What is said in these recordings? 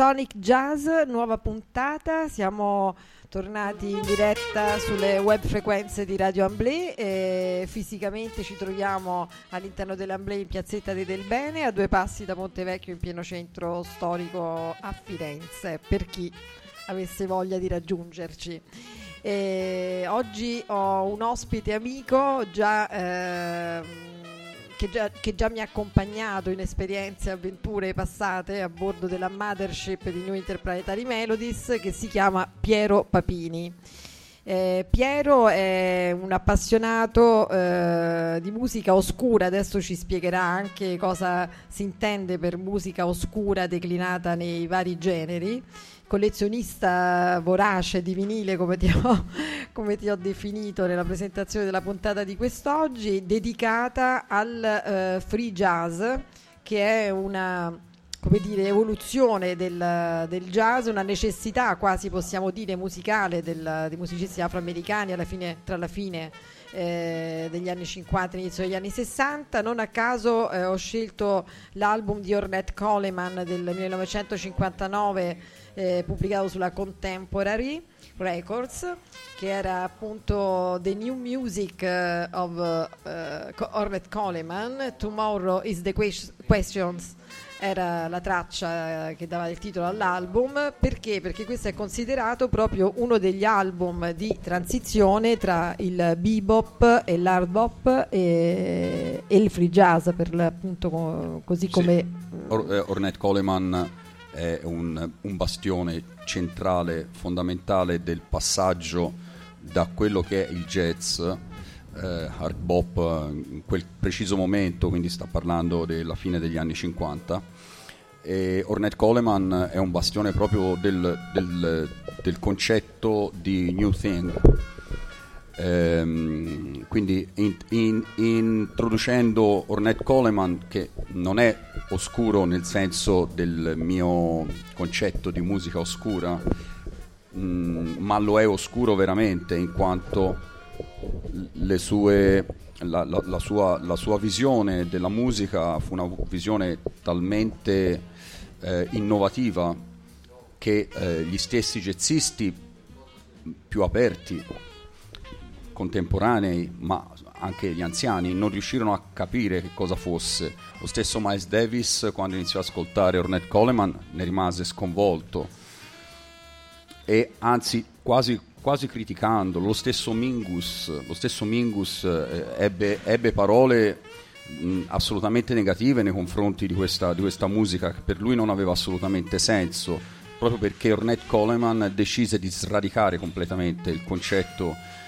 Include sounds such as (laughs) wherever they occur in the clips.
Supersonic Jazz, nuova puntata, siamo tornati in diretta sulle web frequenze di Radio Amblè e fisicamente ci troviamo all'interno dell'Amblè in piazzetta di Del Bene a due passi da Montevecchio in pieno centro storico a Firenze per chi avesse voglia di raggiungerci. E oggi ho un ospite amico già... Eh, che già, che già, mi ha accompagnato in esperienze e avventure passate a bordo della Mothership di New Interplanetary Melodies che si chiama Piero Papini. Eh, Piero è un appassionato eh, di musica oscura, adesso ci spiegherà anche cosa si intende per musica oscura declinata nei vari generi collezionista vorace di vinile come ti, ho, (laughs) come ti ho definito nella presentazione della puntata di quest'oggi, dedicata al uh, free jazz, che è una come dire, evoluzione del, del, jazz, una necessità quasi possiamo dire musicale del, dei musicisti afroamericani alla fine, tra la fine eh, degli anni 50 e l'inizio degli anni 60. Non a caso eh, ho scelto l'album di Ornette Coleman del 1959 eh, pubblicato sulla Contemporary Records, che era appunto The New Music uh, of uh, Ornette Coleman, Tomorrow is the Questions era la traccia che dava il titolo all'album perché? Perché questo è considerato proprio uno degli album di transizione tra il bebop e l'hard bop e, e il free jazz per appunto così come sì. Or- eh, Ornette Coleman è un, un bastione centrale, fondamentale del passaggio da quello che è il jazz eh, hard bop in quel preciso momento, quindi sta parlando della fine degli anni 50. E Ornette Coleman è un bastione proprio del, del, del concetto di New Thing. Ehm, quindi in, in, introducendo Ornette Coleman, che non è oscuro nel senso del mio concetto di musica oscura, mh, mm, ma lo è oscuro veramente in quanto sue, la, la, la, sua, la, sua, visione della musica fu una visione talmente eh, innovativa che eh, gli stessi jazzisti più aperti, contemporanei, ma anche gli anziani non riuscirono a capire che cosa fosse. Lo stesso Miles Davis, quando iniziò ad ascoltare Ornette Coleman, ne rimase sconvolto e anzi quasi, quasi criticando. Lo stesso Mingus, lo stesso Mingus eh, ebbe, ebbe, parole mh, assolutamente negative nei confronti di questa, di questa musica che per lui non aveva assolutamente senso, proprio perché Ornette Coleman decise di sradicare completamente il concetto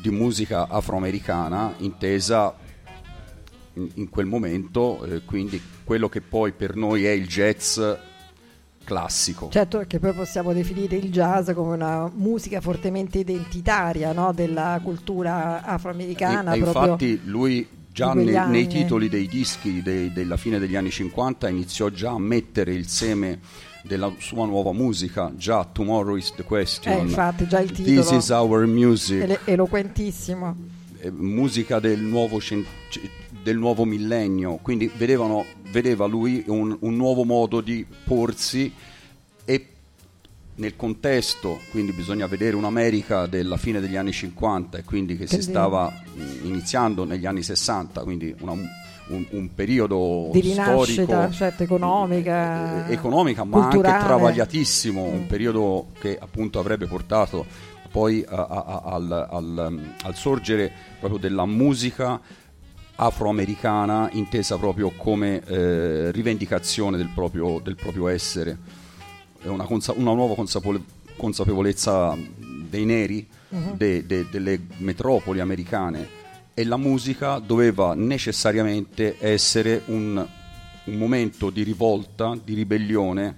di musica afroamericana intesa in, in quel momento, eh, quindi quello che poi per noi è il jazz classico. Certo che poi possiamo definire il jazz come una musica fortemente identitaria no? della cultura afroamericana. E, e infatti lui già nei, nei, titoli dei dischi dei, della fine degli anni 50 iniziò già a mettere il seme della sua nuova musica, già Tomorrow is the Question. Eh, infatti, già il titolo. This is our music. Elo- eloquentissimo. Eh, musica del nuovo, cent- del nuovo, millennio, quindi vedevano, vedeva lui un, un nuovo modo di porsi e nel contesto, quindi bisogna vedere un'America della fine degli anni 50 e quindi che, che si stava iniziando negli anni 60, quindi una un, un periodo di rinascita certo, economica, eh, economica ma anche travagliatissimo, mm. un periodo che appunto avrebbe portato poi a, a, a, al, al, al sorgere proprio della musica afroamericana intesa proprio come eh, rivendicazione del proprio, del proprio essere, una, consa- una nuova consapole- consapevolezza dei neri, uh-huh. de- de- delle metropoli americane e la musica doveva necessariamente essere un, un momento di rivolta, di ribellione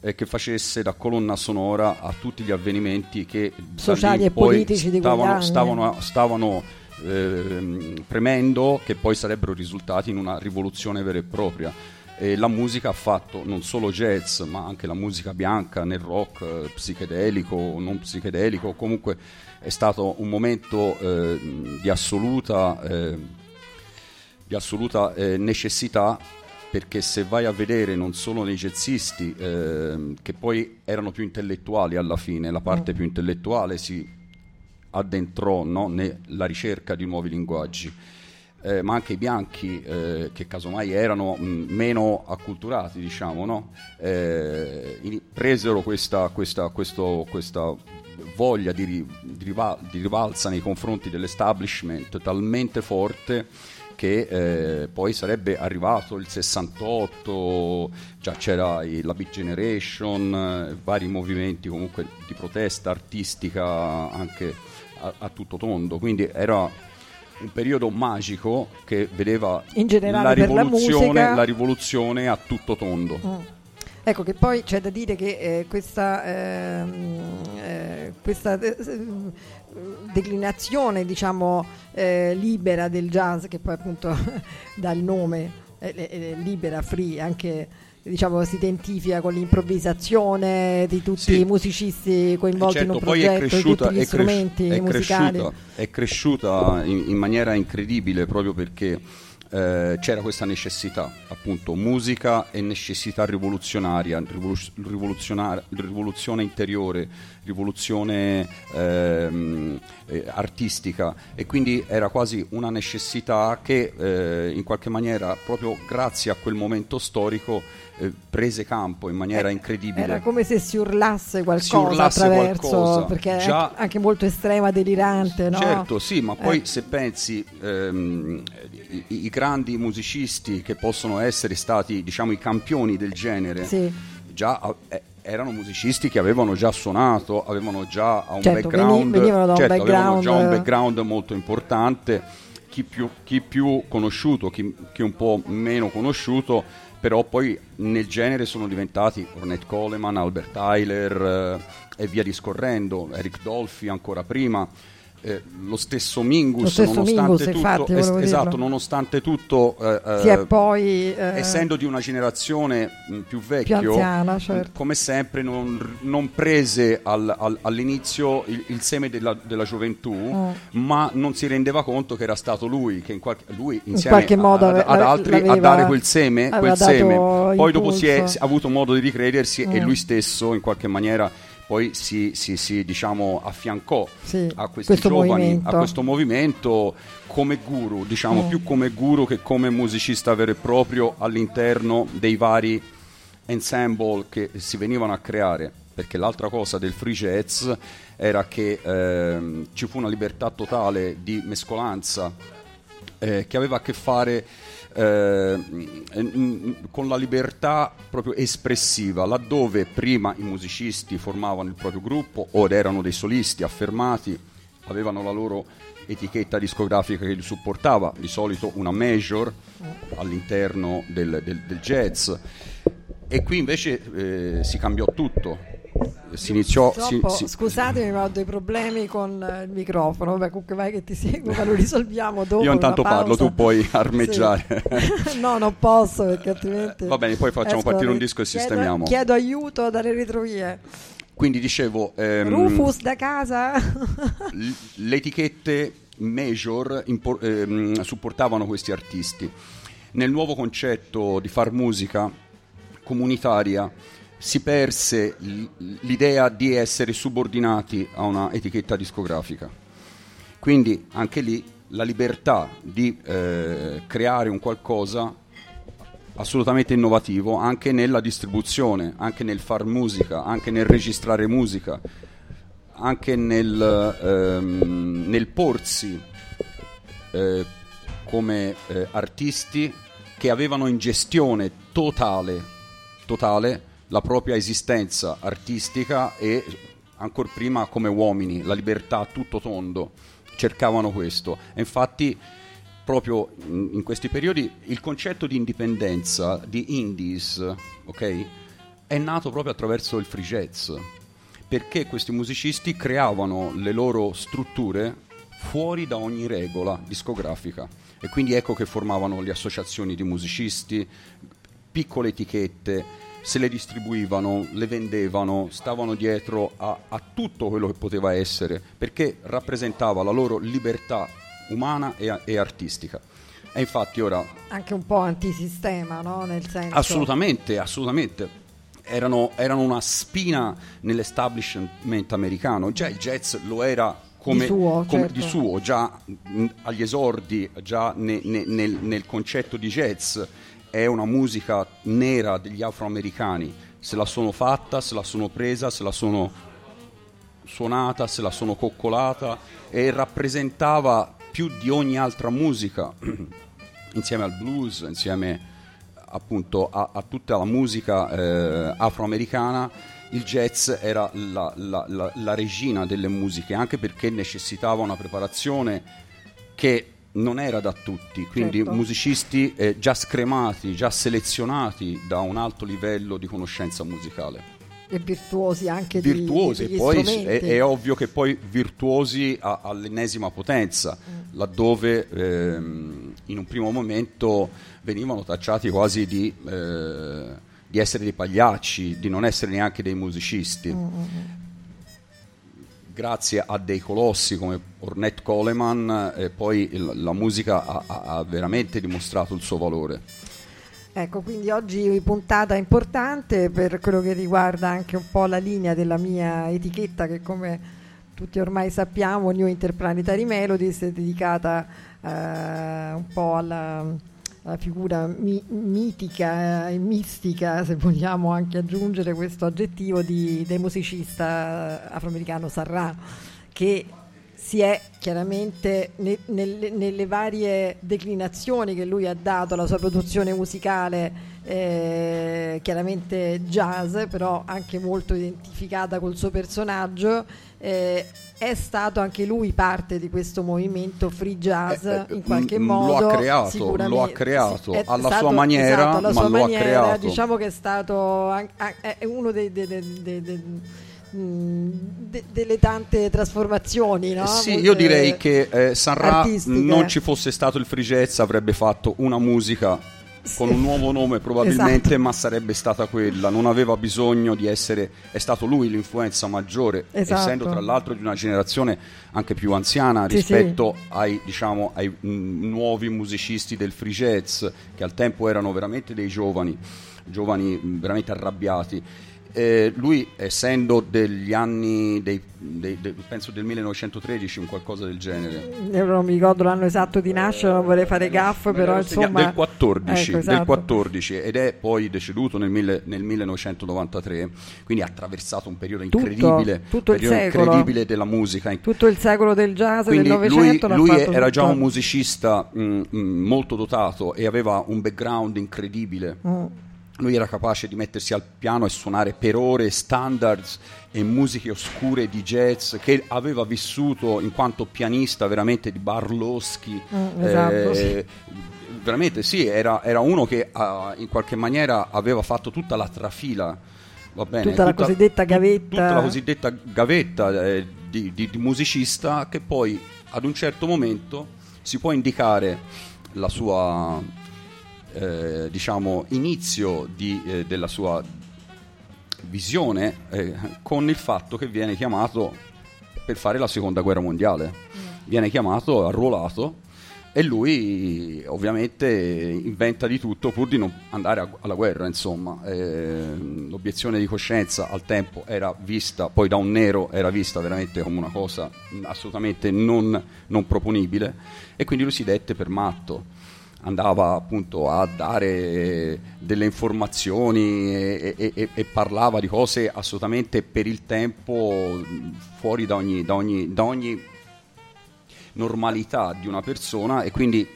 eh, che facesse da colonna sonora a tutti gli avvenimenti che sociali e politici stavano, stavano, stavano eh, premendo che poi sarebbero risultati in una rivoluzione vera e propria. E la musica ha fatto non solo jazz, ma anche la musica bianca nel rock, eh, psichedelico, non psichedelico, comunque è stato un momento eh, di assoluta, eh, di assoluta eh, necessità perché se vai a vedere non solo nei jazzisti, eh, che poi erano più intellettuali alla fine, la parte mm. più intellettuale si addentrò no, nella ricerca di nuovi linguaggi, eh, ma anche i bianchi, eh, che casomai erano mh, mm, meno acculturati, diciamo, no? In, presero questa, questa, questo, questa voglia di, di, rival, di rivalsa nei confronti dell'establishment talmente forte che eh, poi sarebbe arrivato il 68, già c'era la Big Generation, eh, vari movimenti comunque di protesta artistica anche a, a, tutto tondo, quindi era un periodo magico che vedeva la rivoluzione, la, la rivoluzione, a tutto tondo. Mm. Ecco che poi c'è da dire che eh, questa, ehm, eh, questa eh, declinazione diciamo eh, libera del jazz che poi appunto (laughs) dà il nome eh, libera, free, anche diciamo, si identifica con l'improvvisazione di tutti sì. i musicisti coinvolti certo, in un progetto, è cresciuta, tutti gli strumenti è musicali. Cresciuta, è cresciuta in, in maniera incredibile proprio perché eh, c'era questa necessità, appunto, musica e necessità rivoluzionaria, rivoluzione interiore, rivoluzione ehm, eh, artistica e quindi era quasi una necessità che eh, in qualche maniera, proprio grazie a quel momento storico, eh, prese campo in maniera eh, incredibile. Era come se si urlasse qualcosa si urlasse attraverso, qualcosa. perché Già, anche molto estrema, delirante. No? Certo, sì, ma poi se pensi ehm, i, i, grandi musicisti che possono essere stati diciamo i campioni del genere, sì. già eh, erano musicisti che avevano già suonato, avevano già un certo, background, venivano da certo, un background, già un background molto importante. Chi più, chi più conosciuto, chi, chi un po' meno conosciuto, però poi nel genere sono diventati Ornette Coleman, Albert Tyler eh, e via discorrendo, Eric Dolphy ancora prima. Eh, lo stesso Mingus, lo stesso nonostante Mingus, tutto, infatti, es- esatto, nonostante tutto eh, eh poi, eh, essendo di una generazione mh, più vecchia, anziana, certo. come sempre non, non prese al, al, all'inizio il, il, seme della, della gioventù, mm. ma non si rendeva conto che era stato lui che in qualche, lui insieme in modo ad, ad altri a dare quel seme, quel seme. poi dopo si è, si è avuto modo di ricredersi mm. e lui stesso in qualche maniera poi si, si, si diciamo, affiancò sì, a questi giovani, movimento. a questo movimento come guru, diciamo mm. più come guru che come musicista vero e proprio all'interno dei vari ensemble che si venivano a creare. Perché l'altra cosa del free jazz era che eh, ci fu una libertà totale di mescolanza eh, che aveva a che fare eh, con la libertà proprio espressiva, laddove prima i musicisti formavano il proprio gruppo, ora erano dei solisti affermati, avevano la loro etichetta discografica che li supportava, di solito una major all'interno del, del, del jazz. E qui invece eh, si cambiò tutto, si iniziò. Si, si, scusatemi, ma ho dei problemi con il microfono. Vabbè, comunque vai che ti seguo, ma lo (laughs) risolviamo dopo. Io intanto parlo, tu puoi armeggiare. Sì. (laughs) no, non posso perché altrimenti. Va bene, poi facciamo partire un disco e chiedo, sistemiamo. Chiedo aiuto dalle retrovie. Quindi dicevo. Ehm, Rufus da casa. le etichette major impor- ehm, supportavano questi artisti. Nel nuovo concetto di far musica comunitaria si perse l'idea di essere subordinati a una etichetta discografica. Quindi anche lì la libertà di eh, creare un qualcosa assolutamente innovativo anche nella distribuzione, anche nel far musica, anche nel registrare musica, anche nel, ehm, nel porsi eh, come eh, artisti che avevano in gestione totale, totale la propria esistenza artistica e ancora prima come uomini, la libertà a tutto tondo, cercavano questo. E infatti proprio in questi periodi il concetto di indipendenza, di indies, ok, è nato proprio attraverso il free jazz, perché questi musicisti creavano le loro strutture fuori da ogni regola discografica e quindi ecco che formavano le associazioni di musicisti, piccole etichette, se le distribuivano, le vendevano, stavano dietro a, a, tutto quello che poteva essere, perché rappresentava la loro libertà umana e, e artistica. E infatti ora... Anche un po' antisistema, no? Nel senso... Assolutamente, assolutamente. Erano, erano una spina nell'establishment americano. Già il jazz lo era come, Di suo, come- certo. di suo, già agli esordi, già ne- ne- nel, nel concetto di jazz, è una musica nera degli afroamericani. Se la sono fatta, se la sono presa, se la sono suonata, se la sono coccolata e rappresentava più di ogni altra musica, (clears throat) insieme al blues, insieme appunto a, a tutta la musica eh, afroamericana, il jazz era la, la- la- la regina delle musiche, anche perché necessitava una preparazione che non era da tutti, quindi Certo. musicisti eh, già scremati, già selezionati da un alto livello di conoscenza musicale E virtuosi anche di- virtuosi, e poi è, è ovvio che poi virtuosi a- all'ennesima potenza, Mm. laddove ehm, in un primo momento venivano tacciati quasi di, eh, di essere dei pagliacci, di non essere neanche dei musicisti. Mm, Grazie a dei colossi come Ornette Coleman, eh, poi il- la musica ha, ha- veramente dimostrato il suo valore. Ecco, quindi oggi puntata importante per quello che riguarda anche un po' la linea della mia etichetta che come tutti ormai sappiamo, New Interplanetary Melodies è dedicata eh, un po' alla, alla figura mi- mitica e mistica, se vogliamo anche aggiungere questo aggettivo, di- del musicista afroamericano Sarra, che si è chiaramente ne- nelle, nelle varie declinazioni che lui ha dato alla sua produzione musicale, eh, chiaramente jazz, però anche molto identificata col suo personaggio, eh, è stato anche lui parte di questo movimento free jazz Eh, eh, in qualche mm, lo modo. ha creato, lo ha creato Sì, alla stato- sua maniera, esatto, alla ma sua lo ha maniera, creato. Diciamo che è stato an- an- è uno dei- dei- dei- dei- mm, de- delle tante trasformazioni. No? Sì, Molte- io direi che eh, Sanra artistiche. non ci fosse stato il free jazz avrebbe fatto una musica con Sì. un nuovo nome probabilmente, Esatto. ma sarebbe stata quella, non aveva bisogno di essere, è stato lui l'influenza maggiore, Esatto. essendo tra l'altro di una generazione anche più anziana Sì, rispetto ai, diciamo, ai mm, nuovi musicisti del free jazz, che al tempo erano veramente dei giovani, giovani mm, veramente arrabbiati. Eh, lui, essendo degli anni, dei- dei- de- penso del 1913, un qualcosa del genere, Io non mi ricordo l'anno esatto di nascita, non vorrei fare gaff, però insomma... del 14, Ecco, del esatto. 14 ed è poi deceduto nel, mille- nel 1993 quindi ha attraversato un periodo Tutto, incredibile tutto il periodo secolo. incredibile della musica Tutto il secolo del jazz quindi del lui, Novecento lui fatto era già tutto. un musicista mm, mm, molto dotato e aveva un background incredibile Mm. Lui era capace di mettersi al piano e suonare per ore standards e musiche oscure di jazz che aveva vissuto in quanto pianista veramente di Barlowski. Mm, esatto, eh, Veramente sì, era, era uno che ah, in qualche maniera aveva fatto tutta la trafila. Va bene, Tutta la cosiddetta gavetta. Tutta la cosiddetta gavetta eh, di, di- di musicista che poi ad un certo momento si può indicare la sua eh, diciamo inizio di, eh, della sua visione eh, con il fatto che viene chiamato per fare la seconda guerra mondiale. Viene chiamato arruolato e lui ovviamente inventa di tutto pur di non andare a- alla guerra insomma. Eh, l'obiezione di coscienza al tempo era vista poi da un nero era vista veramente come una cosa assolutamente non, non proponibile e quindi lui si dette per matto andava appunto a dare delle informazioni e, e- e- e parlava di cose assolutamente per il tempo fuori da ogni, da ogni- da ogni normalità di una persona e quindi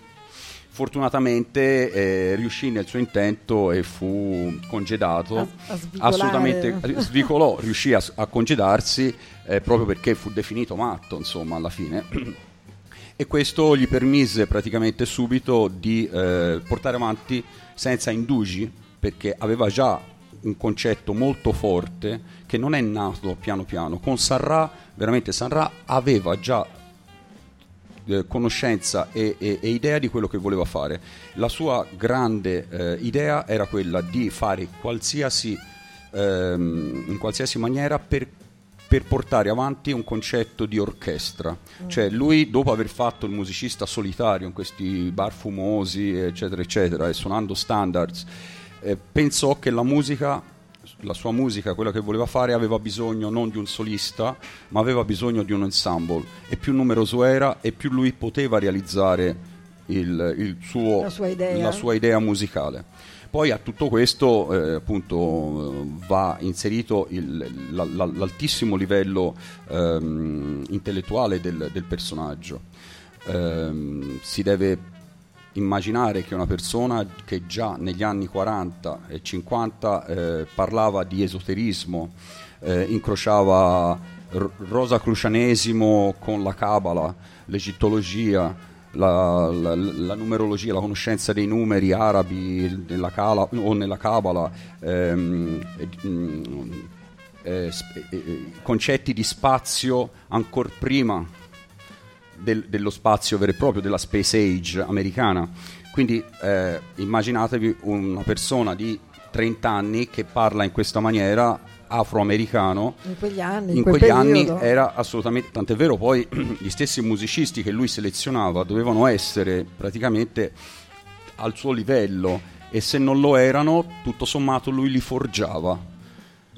fortunatamente eh, riuscì nel suo intento e fu congedato. A- a assolutamente svicolò riuscì a, a congedarsi eh, proprio perché fu definito matto insomma alla fine e questo gli permise praticamente subito di eh, portare avanti senza indugi perché aveva già un concetto molto forte che non è nato piano piano. Con Sarra veramente Sarra aveva già eh, conoscenza e, e- e idea di quello che voleva fare. La sua grande eh, idea era quella di fare qualsiasi ehm, in qualsiasi maniera per per portare avanti un concetto di orchestra. Mm. Cioè lui dopo aver fatto il musicista solitario in questi bar fumosi, eccetera, eccetera, e suonando standards, eh, pensò che la musica la sua musica, quella che voleva fare, aveva bisogno non di un solista, ma aveva bisogno di un ensemble. E più numeroso era, e più lui poteva realizzare il, il suo, la, sua la, sua idea musicale. Poi a tutto questo eh, appunto va inserito il, la, la, l'altissimo livello ehm, intellettuale del, del personaggio. Ehm, si deve immaginare che una persona che già negli anni 40 e 50 eh, parlava di esoterismo, eh, incrociava r- rosacrucianesimo con la cabala, l'egittologia, la, la, la, numerologia, la conoscenza dei numeri arabi nella cala, o nella cabala, ehm, eh, sp- eh, eh, concetti di spazio ancora prima del, dello spazio vero e proprio, della space age americana. Quindi eh, immaginatevi una persona di 30 anni che parla in questa maniera afroamericano in quegli anni, in, quegli anni era assolutamente tant'è vero poi (clears throat) gli stessi musicisti che lui selezionava dovevano essere praticamente al suo livello e se non lo erano tutto sommato lui li forgiava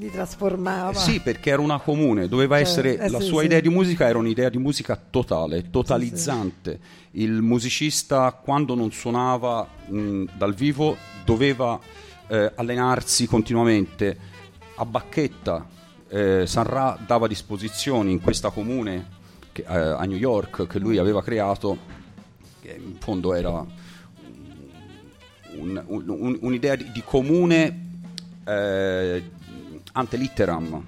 li trasformava. Sì, perché era una comune, doveva cioè, essere eh, la sì, sua sì. idea di musica era un'idea di musica totale, totalizzante. Sì, Il musicista quando non suonava mh, dal vivo doveva eh, allenarsi continuamente a bacchetta. Eh, Sanra dava disposizioni in questa comune che, eh, a New York che lui aveva creato, che in fondo era un, un, un, un'idea di, di comune eh, ante litteram.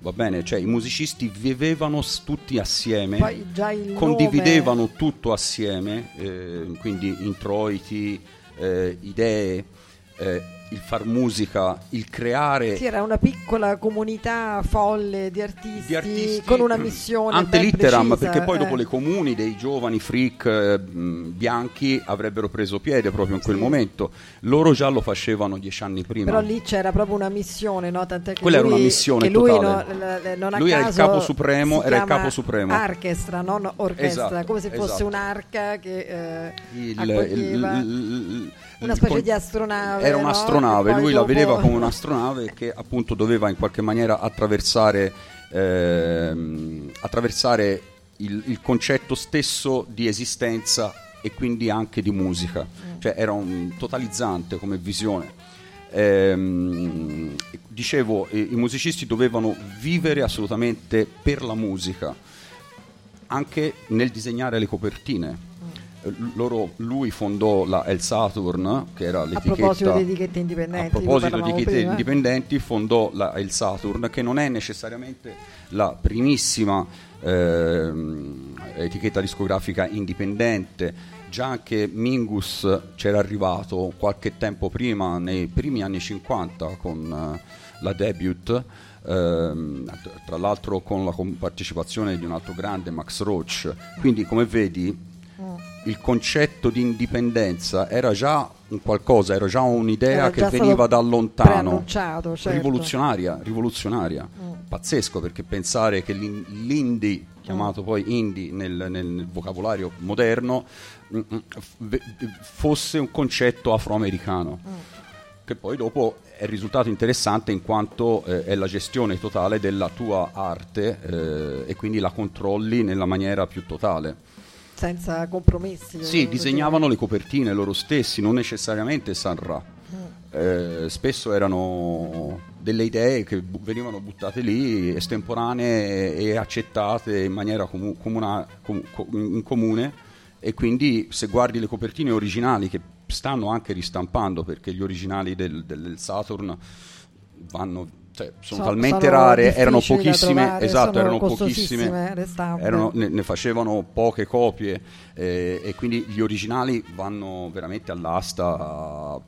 Va bene, cioè i musicisti vivevano tutti assieme, condividevano nome... tutto assieme, eh, quindi introiti, eh, idee, eh, il far musica, il creare. Sì, era una piccola comunità folle di artisti, di artisti con una missione. Ante litteram, precisa, perché poi eh. dopo le comuni dei giovani freak eh, bianchi avrebbero preso piede proprio in quel Sì. momento. Loro già lo facevano dieci anni prima. Però lì c'era proprio una missione, no? Tant'è che Quella era lui, una missione lui totale. no- l- l- non a Lui era il capo supremo, era il capo supremo. Orchestra, non orchestra, Esatto, come se fosse esatto. un'arca che eh, Il- il- il- una specie con- di astronave. Era no? un'astronave, poi lui la dopo- vedeva come un'astronave che appunto doveva in qualche maniera attraversare, ehm, attraversare il, il concetto stesso di esistenza e quindi anche di musica. Cioè era un totalizzante come visione. Ehm, dicevo, i, i musicisti dovevano vivere assolutamente per la musica, anche nel disegnare le copertine. Eh, loro- lui fondò la El Saturn, che era A l'etichetta proposito di etichette indipendenti, a proposito di etichette prima. indipendenti, fondò la, il Saturn, che non è necessariamente la primissima ehm, etichetta discografica indipendente. Già anche Mingus c'era arrivato qualche tempo prima, nei primi anni 50, con eh, la debut, ehm, tra l'altro con la partecipazione di un altro grande, Max Roach. Quindi, come vedi. Il concetto di indipendenza era già un qualcosa, era già un'idea Era che già veniva da lontano, certo. rivoluzionaria, rivoluzionaria. Mm. Pazzesco perché pensare che l'in- l'indie, chiamato poi indie nel, nel- vocabolario moderno, mm, mm, fosse un concetto afroamericano. Mm. Che poi dopo è risultato interessante in quanto eh, è la gestione totale della tua arte eh, e quindi la controlli nella maniera più totale. Senza compromessi. Sì, disegnavano le copertine loro stessi, non necessariamente San Ra. dire. Eh, spesso erano delle idee che bu- venivano buttate lì, estemporanee e accettate in maniera comu- comuna- com- co- in comune e quindi se guardi le copertine originali che stanno anche ristampando perché gli originali del- del Saturn vanno, cioè, sono So- talmente sono rare, erano pochissime, trovare, esatto, sono erano pochissime, erano- ne, ne facevano poche copie eh, e quindi gli originali vanno veramente all'asta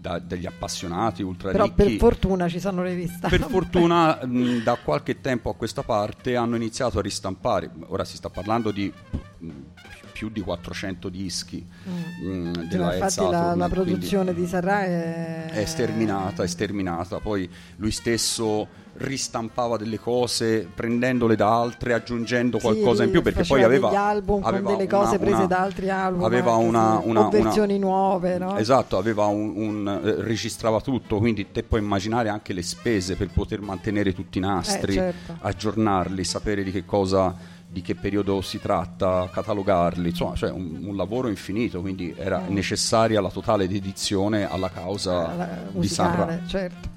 da- dagli appassionati ultra Però per ricchi. fortuna ci sono le riviste. Per (laughs) fortuna mh, da qualche tempo a questa parte hanno iniziato a ristampare, ora si sta parlando di più di 400 dischi mm. Mm, della infatti Saturn, la, la produzione di Sarra è... è sterminata, è sterminata. Poi lui stesso ristampava delle cose prendendole da altre, aggiungendo sì, qualcosa in più perché poi aveva degli album aveva con delle una, cose prese una, da altri album, aveva una, una, versioni nuove, no? Esatto, aveva un, un eh, registrava tutto, quindi te puoi immaginare anche le spese per poter mantenere tutti i nastri, eh, certo. aggiornarli, sapere di che cosa di che periodo si tratta, catalogarli, insomma, cioè un, un lavoro infinito, quindi era necessaria la totale dedizione alla causa alla di Sanra. Certo.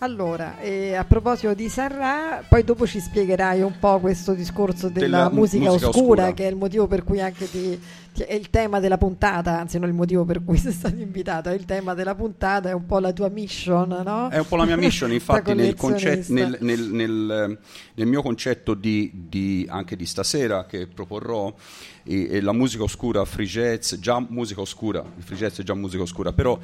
Allora, eh, a proposito di Sarra, poi dopo ci spiegherai un po' questo discorso della, della musica, musica oscura, oscura, che è il motivo per cui anche ti, ti, è il tema della puntata, anzi non il motivo per cui (laughs) sei stato invitato, è il tema della puntata, è un po' la tua mission, no? È un po' la mia mission, (laughs) infatti nel, concet- nel, nel, nel, mio concetto di, di, anche di stasera che proporrò, e, e la musica oscura, free jazz, già musica oscura, il free jazz è già musica oscura, però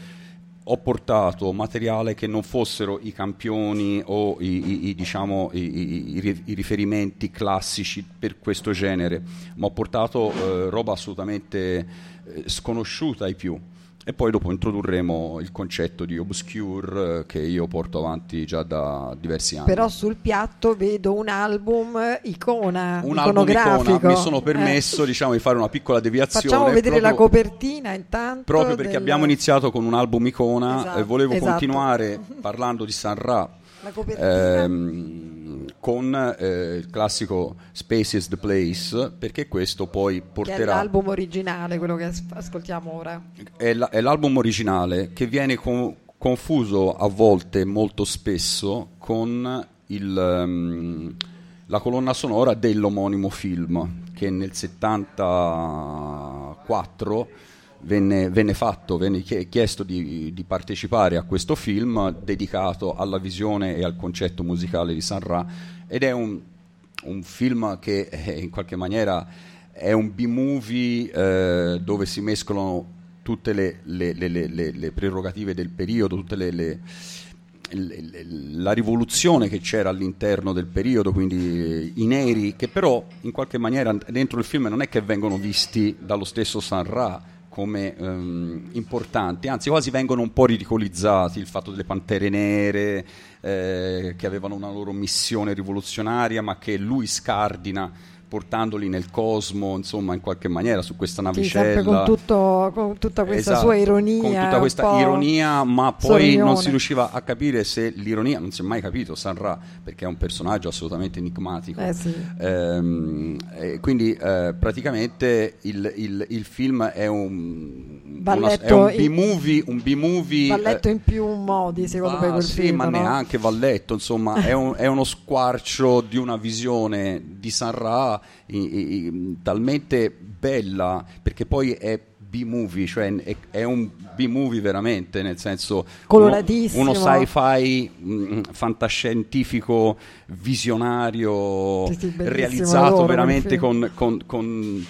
ho portato materiale che non fossero i campioni o i, i, i, diciamo, i riferimenti classici per questo genere, ma ho portato eh, roba assolutamente eh, sconosciuta ai più e poi dopo introdurremo il concetto di obscure eh, che io porto avanti già da diversi anni. Però sul piatto vedo un album icona, un album icona. Mi sono permesso eh. diciamo, di fare una piccola deviazione. Facciamo vedere proprio, la copertina intanto. Proprio perché del... abbiamo iniziato con un album icona esatto, e volevo esatto. continuare (laughs) parlando di San Ra. La copertina. Ehm, con eh, il classico Space is the Place, perché questo poi porterà... Che è l'album originale, quello che ascoltiamo ora. È, la, è l'album originale che viene con, confuso a volte, molto spesso, con il, um, la colonna sonora dell'omonimo film, che nel 74 venne, venne fatto, venne chiesto di, di, partecipare a questo film dedicato alla visione e al concetto musicale di San Ra ed è un, un film che eh, in qualche maniera è un B-movie eh, dove si mescolano tutte le, le, le, le, prerogative del periodo, tutte le, la rivoluzione che c'era all'interno del periodo, quindi i neri, che però in qualche maniera dentro il film non è che vengono visti dallo stesso San Ra, come um, importanti, anzi quasi vengono un po' ridicolizzati il fatto delle pantere nere eh, che avevano una loro missione rivoluzionaria ma che lui scardina portandoli nel cosmo, insomma, in qualche maniera su questa navicella. Sì, con, tutto, con, tutta questa esatto, sua ironia. Con tutta questa ironia, ma poi sorrione. non si riusciva a capire se l'ironia, non si è mai capito, Sanra, perché è un personaggio assolutamente enigmatico. Eh sì. ehm, quindi eh, praticamente il, il, il, film è un, una, è un B-movie, un B-movie balletto eh, in più modi, secondo me quel sì, film. ma no? neanche balletto, insomma, è, un, è uno squarcio di una visione di Sanra i, i, talmente bella perché poi è B-movie, cioè è, è, un B-movie veramente, nel senso coloratissimo, uno, uno sci-fi mh, mm, fantascientifico, visionario, realizzato veramente con, con, con, con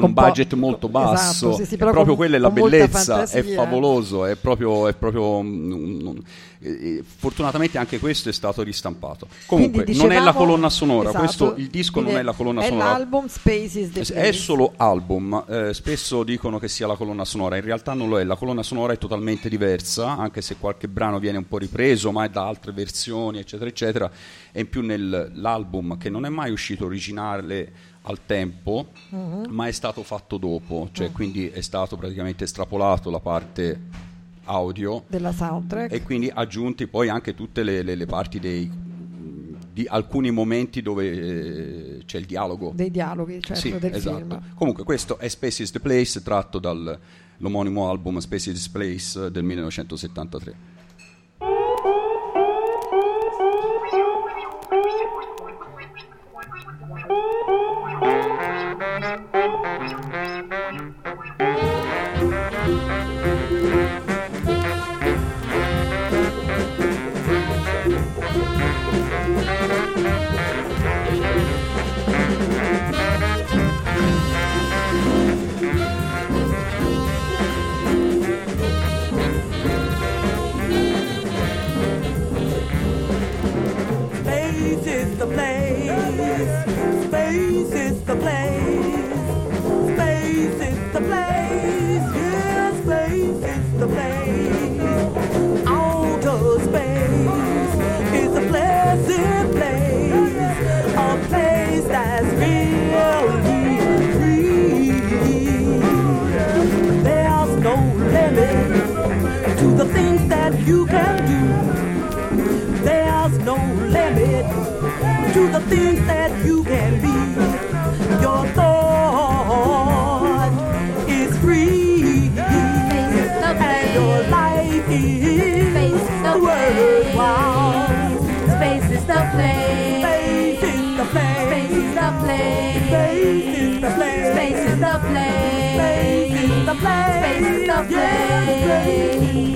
con un budget molto esatto, basso, esatto, sì, sì, proprio con, quella è la bellezza, è favoloso, è proprio, è proprio um, eh, fortunatamente anche questo è stato ristampato. Comunque dicevamo, non è la colonna sonora, esatto, questo, il disco non è la colonna è sonora. È l'album Spaces the È solo album, eh, spesso dicono che sia la colonna sonora, in realtà non lo è, la colonna sonora è totalmente diversa, anche se qualche brano viene un po' ripreso, ma è da altre versioni, eccetera, eccetera, e in più nell'album che non è mai uscito originale al tempo, uh-huh. ma è stato fatto dopo, cioè uh-huh. quindi è stato praticamente estrapolato la parte audio della soundtrack e quindi aggiunti poi anche tutte le, le, le parti dei, di alcuni momenti dove eh, c'è il dialogo. Dei dialoghi, certo, sì, del esatto. film. Comunque questo è Space is the Place, tratto dall'omonimo album Space is the Place del 1973. you can do. There's no limit to the things that you can be. Your thoughts.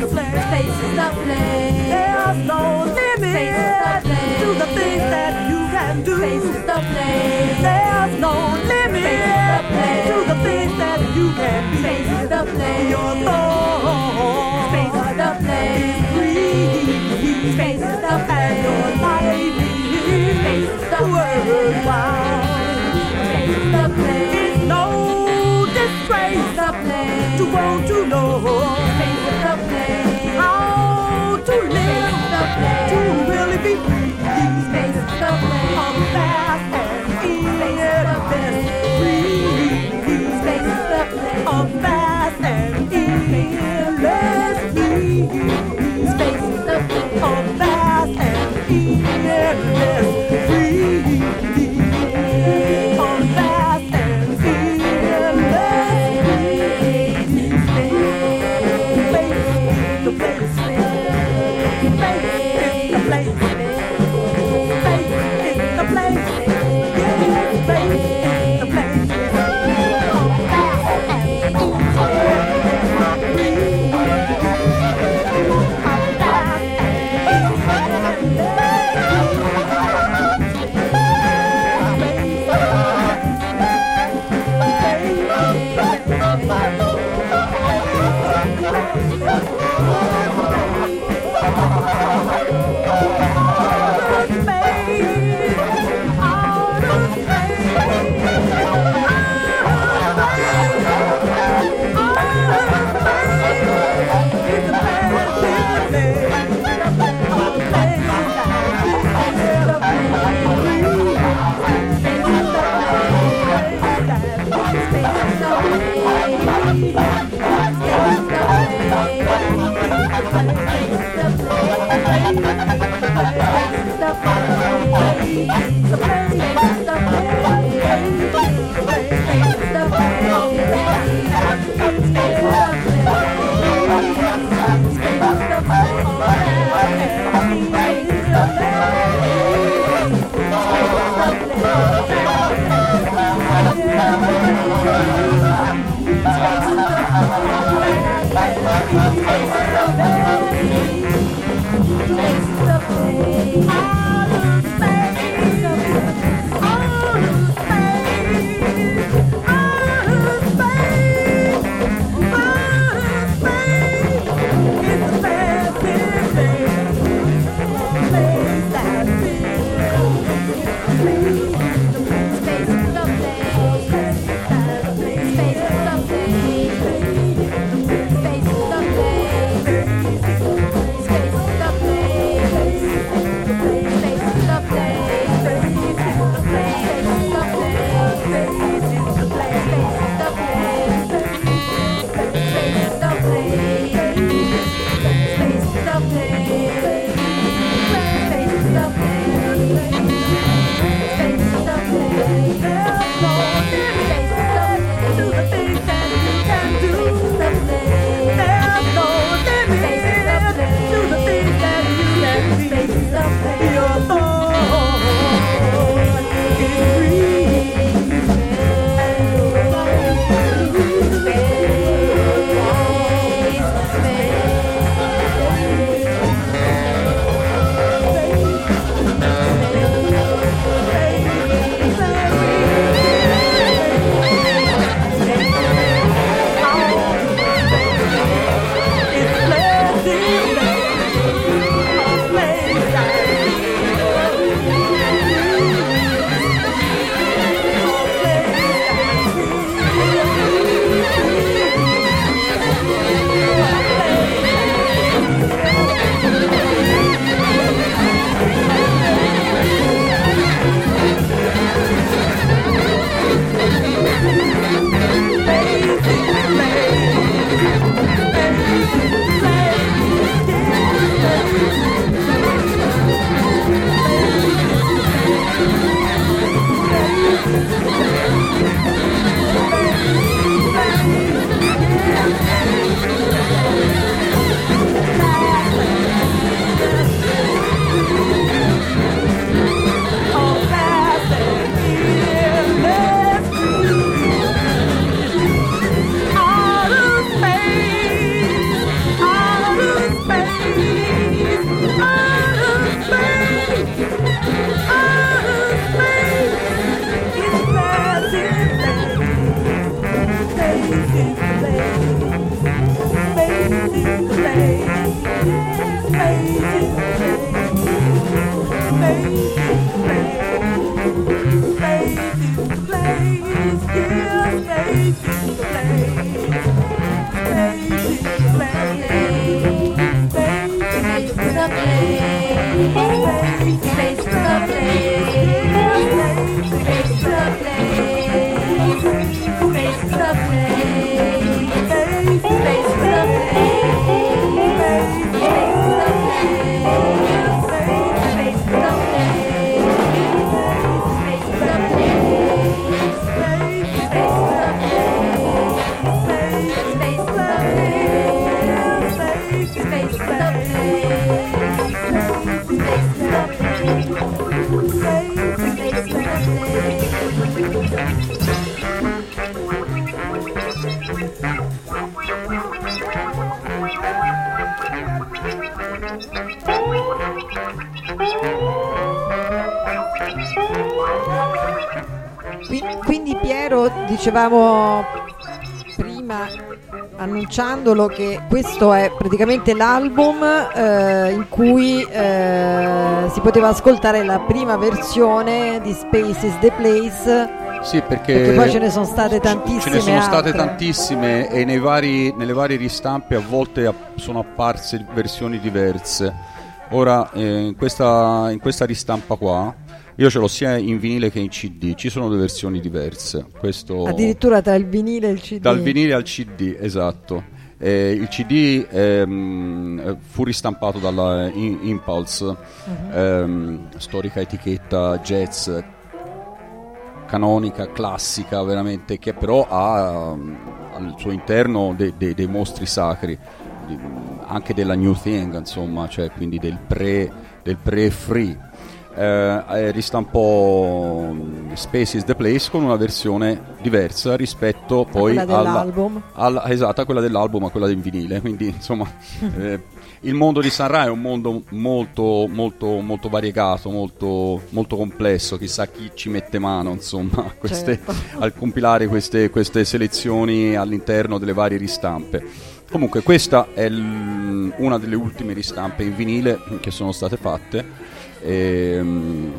Yeah, place. Space is the place. There's no limit the place. to the things that you can do. Space is the place. There's no limit the place. to the things that you can be. Space is the place. Your soul Space is the place. free. Space is the And your life is worthwhile. Space is the place. It's no disgrace The place. to want to know Space fast and endless Space is the dicevamo prima annunciandolo che questo è praticamente l'album eh, in cui eh, si poteva ascoltare la prima versione di Space is the Place Sì, perché, Perché poi ce ne sono state tantissime Ce ne sono state altre. tantissime e nei vari- nelle varie ristampe a volte sono apparse versioni diverse. Ora, eh, in, questa, in questa ristampa qua, io ce l'ho sia in vinile che in CD, ci sono due versioni diverse. Questo addirittura tra il vinile e il CD. dal vinile al CD, esatto. Eh, il CD ehm, eh, fu ristampato dalla In- Impulse, Mhm. ehm, storica etichetta jazz canonica, classica veramente, che però ha ehm, al suo interno de- de- dei mostri sacri, anche della New Thing, insomma, cioè quindi del pre- del pre-free. Eh, eh, ristampò mm, Space is the Place con una versione diversa rispetto poi quella alla, dell'album. alla- esatto, a quella dell'album, a quella del vinile. Quindi, insomma, (laughs) eh, il mondo di Sanra è un mondo molto, molto, molto variegato, molto, molto complesso. Chissà chi ci mette mano, insomma, a, queste- Certo. (laughs) al compilare queste, queste selezioni all'interno delle varie ristampe. Comunque, questa è l- una delle ultime ristampe in vinile che sono state fatte. Ehm,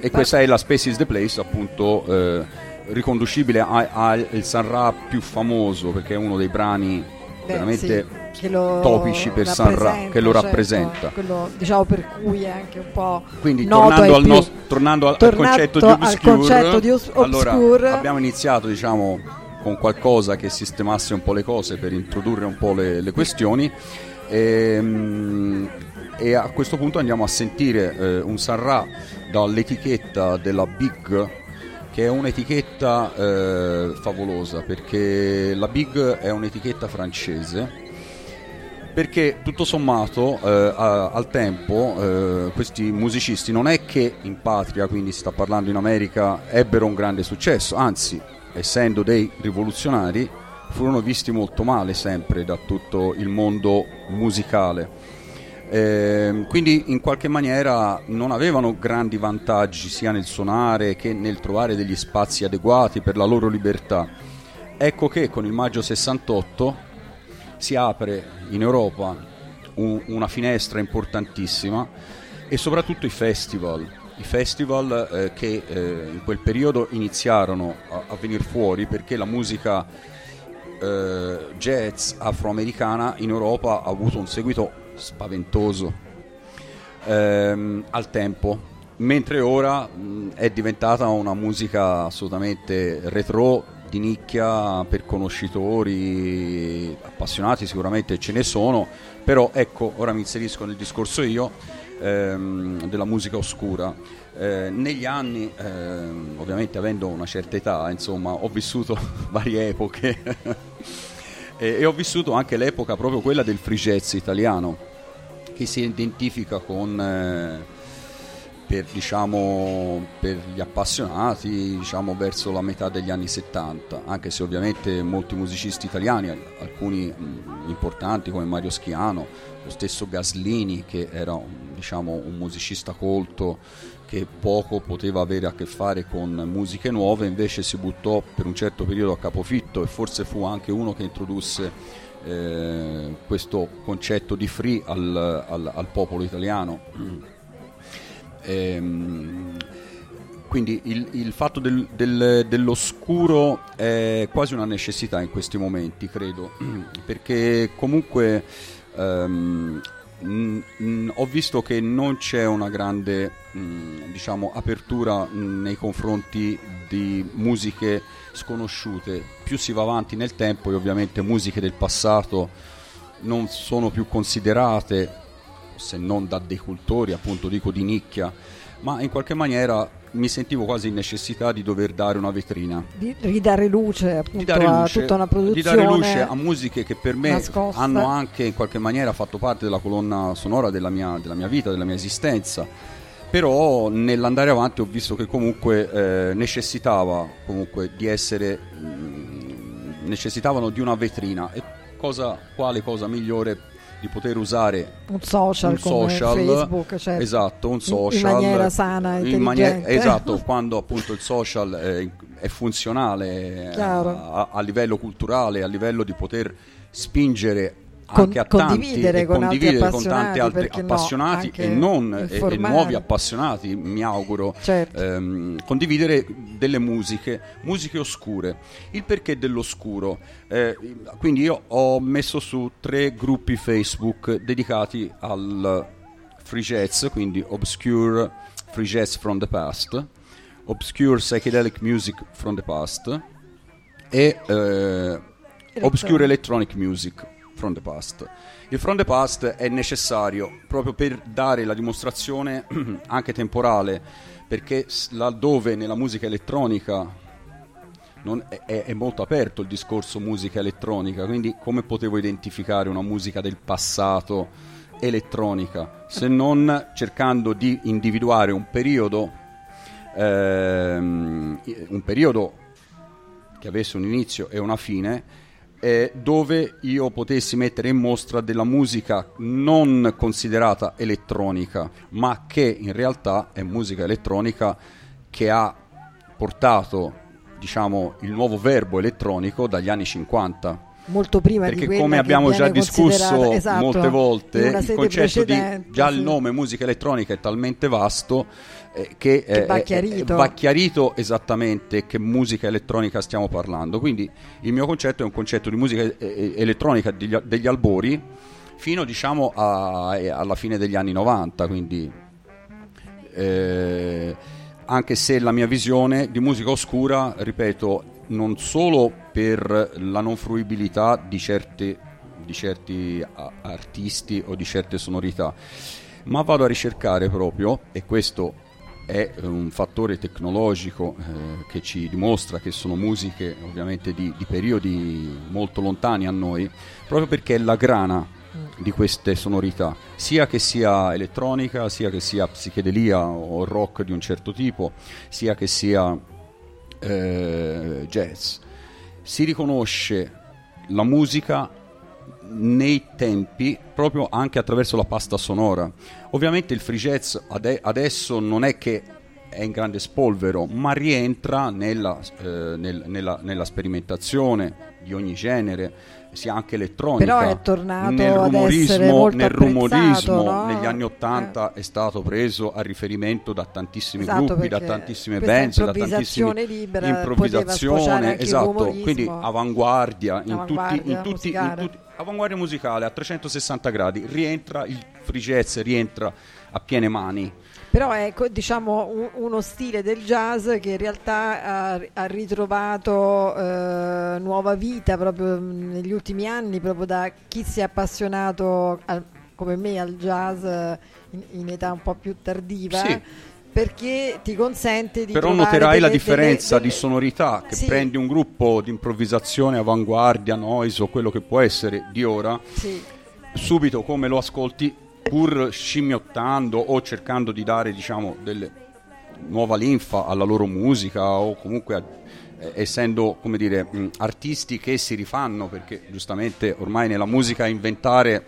E, questa è la Space is the Place, appunto, eh, riconducibile al Sanra più famoso, perché è uno dei brani Beh, veramente sì, topici per San Ra, che lo certo, rappresenta. quello diciamo per cui è anche un po' Quindi tornando, al, più. nos- tornando al- al concetto di al obscure, concetto di os- allora, abbiamo iniziato diciamo, con qualcosa che sistemasse un po' le cose per introdurre un po' le, le questioni Ehm, e, a questo punto andiamo a sentire eh, un Sanra dall'etichetta della Big che è un'etichetta eh, favolosa perché la Big è un'etichetta francese perché tutto sommato eh, a- al tempo eh, questi musicisti non è che in patria, quindi si sta parlando in America, ebbero un grande successo, anzi essendo dei rivoluzionari furono visti molto male sempre da tutto il mondo musicale. Ehm, quindi in qualche maniera non avevano grandi vantaggi sia nel suonare che nel trovare degli spazi adeguati per la loro libertà. Ecco che con il maggio 68 si apre in Europa un- una finestra importantissima e soprattutto i festival. I festival eh, che eh, in quel periodo iniziarono a, a venire fuori perché la musica eh, jazz afroamericana in Europa ha avuto un seguito spaventoso ehm, al tempo, mentre ora mh, è diventata una musica assolutamente retro, di nicchia, per conoscitori, appassionati sicuramente ce ne sono, però ecco, ora mi inserisco nel discorso io ehm, della musica oscura. Eh, negli anni, ehm, ovviamente avendo una certa età, insomma, ho vissuto (laughs) varie epoche e, e ho vissuto anche l'epoca proprio quella del free jazz italiano, che si identifica con, eh, per, diciamo, per gli appassionati diciamo, verso la metà degli anni 70, anche se ovviamente molti musicisti italiani, alcuni mh, importanti come Mario Schiano, lo stesso Gaslini che era diciamo, un musicista colto che poco poteva avere a che fare con musiche nuove, invece si buttò per un certo periodo a capofitto e forse fu anche uno che introdusse eh, questo concetto di free al, al- al popolo italiano. (clears throat) Ehm, quindi il, il fatto del- del- dell'oscuro è quasi una necessità in questi momenti, credo, (clears throat) perché comunque ehm, mh, ho visto che non c'è una grande mh, diciamo, apertura nei confronti di musiche sconosciute. Più si va avanti nel tempo e ovviamente musiche del passato non sono più considerate, se non da dei cultori, appunto dico di nicchia, ma in qualche maniera mi sentivo quasi in necessità di dover dare una vetrina. Di ridare luce appunto Di dare, a luce, tutta una di produzione. dare luce a musiche che per me nascosta. hanno anche in qualche maniera fatto parte della colonna sonora della mia, della mia vita, della mia esistenza. Però nell'andare avanti ho visto che comunque eh, necessitava comunque di essere mm, necessitavano di una vetrina e cosa, quale cosa migliore di poter usare un social un social, Facebook, certo. esatto, un social in maniera sana, in maniera- esatto, (laughs) quando appunto il social è, è funzionale a, a livello culturale, a livello di poter spingere anche a tanti condividere e con altri condividere con tanti altri no, appassionati anche e non e- e, nuovi appassionati, mi auguro, Certo. ehm, condividere delle musiche, musiche oscure. Il perché dell'oscuro? Eh, quindi io ho messo su tre gruppi Facebook dedicati al free jazz, quindi Obscure Free Jazz from the Past, Obscure Psychedelic Music from the Past e eh, Obscure Electronic Music from the Past. Il from the past è necessario proprio per dare la dimostrazione (clears throat) anche temporale, perché laddove nella musica elettronica è, è- molto aperto il discorso musica elettronica, quindi come potevo identificare una musica del passato elettronica se non cercando di individuare un periodo, ehm, un periodo che avesse un inizio e una fine, eh, dove io potessi mettere in mostra della musica non considerata elettronica, ma che in realtà è musica elettronica che ha portato diciamo, il nuovo verbo elettronico dagli anni 50. molto prima di Perché quella come abbiamo già discusso esatto, molte volte, il concetto di già il nome musica elettronica è talmente vasto eh, che, eh, va eh, chiarito. eh, va chiarito esattamente che musica elettronica stiamo parlando. Quindi il mio concetto è un concetto di musica elettronica degli, degli albori fino diciamo a- alla fine degli anni 90, quindi eh, anche se la mia visione di musica oscura, ripeto, non solo per la non fruibilità di, certe- di certi artisti o di certe sonorità, ma vado a ricercare proprio, e questo è un fattore tecnologico eh, che ci dimostra che sono musiche ovviamente di, di periodi molto lontani a noi, proprio perché è la grana di queste sonorità, sia che sia elettronica, sia che sia psichedelia o rock di un certo tipo, sia che sia eh, jazz. Si riconosce la musica nei tempi proprio anche attraverso la pasta sonora. Ovviamente il free jazz ade- adesso non è che è in grande spolvero, ma rientra nella, eh, nel- nella- nella sperimentazione di ogni genere, sia anche elettronica. Però è tornato nel rumorismo, nel rumorismo no? negli anni Ottanta è stato preso a riferimento da tantissimi Esatto, gruppi, da tantissime band, da improvvisazione tantissimi libera improvvisazione, esatto, quindi avanguardia in tutti, Avanguardia in tutti, in musicale. tutti- avanguardia musicale a 360 gradi, rientra il free jazz, rientra a piene mani. Però è co- diciamo un- uno stile del jazz che in realtà ha, ha ritrovato eh, nuova vita proprio negli ultimi anni, proprio da chi si è appassionato al- come me al jazz eh, in, in età un po' più tardiva. Sì. Perché ti consente di Però noterai la delle- differenza delle- di sonorità che Sì. prendi un gruppo di improvvisazione, avanguardia, noise o quello che può essere di ora, Sì. subito come lo ascolti pur scimmiottando o cercando di dare diciamo nuova linfa alla loro musica o comunque eh, essendo dire mh, artisti che si rifanno perché giustamente ormai nella musica inventare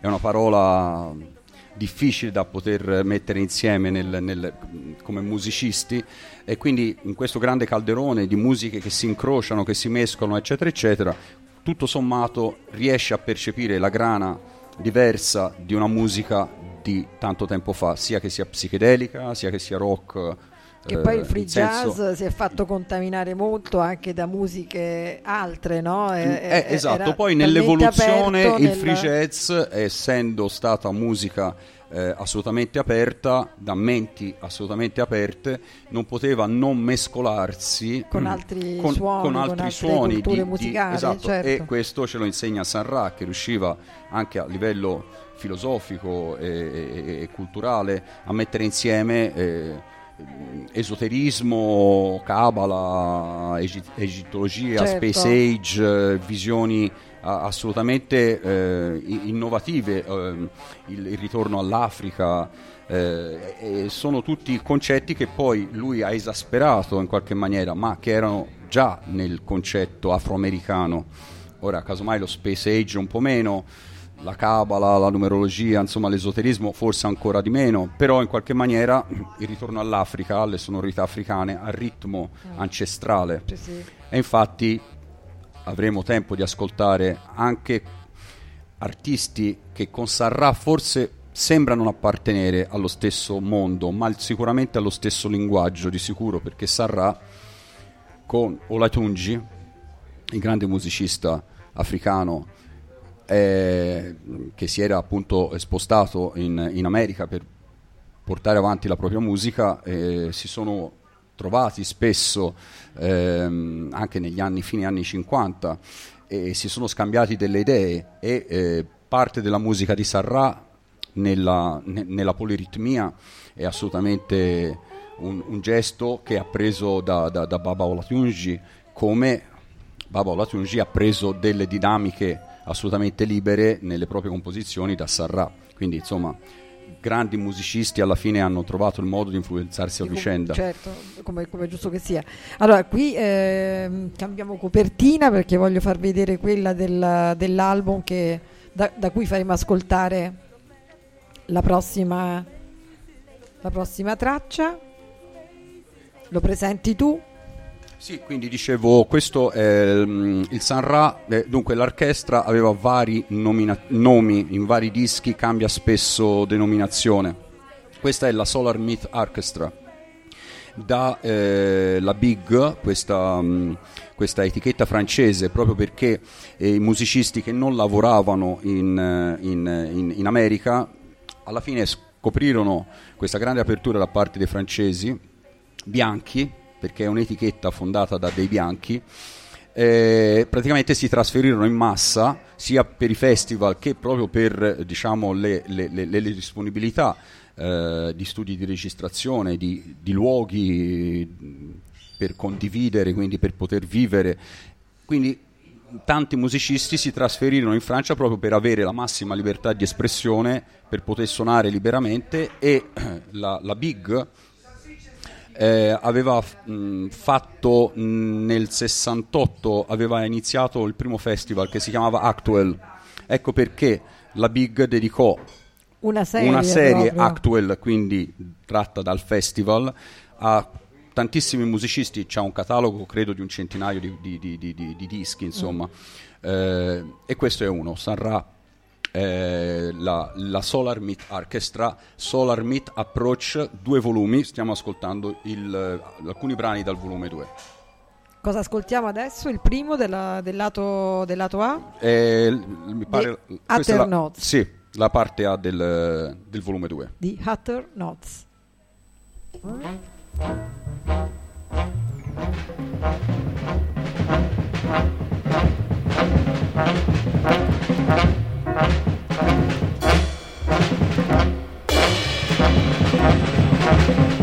è una parola difficile da poter mettere insieme nel- nel- come musicisti. E quindi in questo grande calderone di musiche che si incrociano, che si mescolano eccetera eccetera tutto sommato riesce a percepire la grana diversa di una musica di tanto tempo fa, sia che sia psichedelica, sia che sia rock Che poi il eh, free in senso- jazz si è fatto contaminare molto anche da musiche altre, no? Eh, Eh, eh, esatto, poi nell'evoluzione il nel- free jazz, essendo stata musica eh, assolutamente aperta, da menti assolutamente aperte, non poteva non mescolarsi Con mm, altri con, suoni, con con altri altre suoni di- di- musicali, esatto, certo. e questo ce lo insegna Sanra che riusciva anche a livello filosofico e, e- e culturale a mettere insieme eh, esoterismo, cabala, egi- egittologia, Certo. space age, eh, visioni assolutamente eh, innovative, ehm, il, il ritorno all'Africa, eh, sono tutti concetti che poi lui ha esasperato in qualche maniera, ma che erano già nel concetto afroamericano. Ora, casomai lo space age un po' meno, la cabala, la numerologia, insomma l'esoterismo forse ancora di meno, però in qualche maniera il ritorno all'Africa, alle sonorità africane, al ritmo ancestrale. Sì, sì. E infatti avremo tempo di ascoltare anche artisti che con Sarra forse sembrano appartenere allo stesso mondo, ma sicuramente allo stesso linguaggio, di sicuro, perché Sarra con Olatunji, il grande musicista africano eh, che si era appunto spostato in, in America per portare avanti la propria musica, eh, si sono trovati spesso ehm, anche negli anni fine anni 50 e si sono scambiati delle idee e eh, parte della musica di Sarra nella, ne- nella poliritmia è assolutamente un, un gesto che ha preso da, da, da Baba Olatunji come Baba Olatunji ha preso delle dinamiche assolutamente libere nelle proprie composizioni da Sarra quindi insomma grandi musicisti alla fine hanno trovato il modo di influenzarsi a vicenda Certo, come, come è giusto che sia. Allora, qui ehm, cambiamo copertina perché voglio far vedere quella del- dell'album che- da, da cui faremo ascoltare la prossima, la prossima traccia. Lo presenti tu? Sì, quindi dicevo, questo è mm, il Sanra, eh, dunque l'orchestra aveva vari nomina- nomi in vari dischi, cambia spesso denominazione. Questa è la Solar Myth Orchestra. Da eh, la Big, questa, mm, questa etichetta francese, proprio perché eh, i musicisti che non lavoravano in, eh, in- in- in America alla fine scoprirono questa grande apertura da parte dei francesi bianchi, perché è un'etichetta fondata da dei bianchi, eh, praticamente si trasferirono in massa sia per i festival che proprio per diciamo, le, le- le- le disponibilità eh, di studi di registrazione, di, di luoghi per condividere, quindi per poter vivere. Quindi tanti musicisti si trasferirono in Francia proprio per avere la massima libertà di espressione, per poter suonare liberamente e (clears throat) la, la Big eh, aveva mh, fatto mh, nel 68 aveva iniziato il primo festival che si chiamava Actual ecco perché la Big dedicò Una serie. una serie. Actual quindi tratta dal festival a tantissimi musicisti c'è un catalogo credo di un centinaio di, di- di- di- di- di dischi insomma Eh, e questo è uno Sanra eh, la, la Solar Meat Orchestra, Solar Meat Approach, due volumi, stiamo ascoltando il, eh, alcuni brani dal volume 2. Cosa ascoltiamo adesso? Il primo della- del, lato, del lato A? Eh, mi pare, Di questa è la, Notes. Sì, la parte A del, del volume 2. di Hatter Notes. Thank you.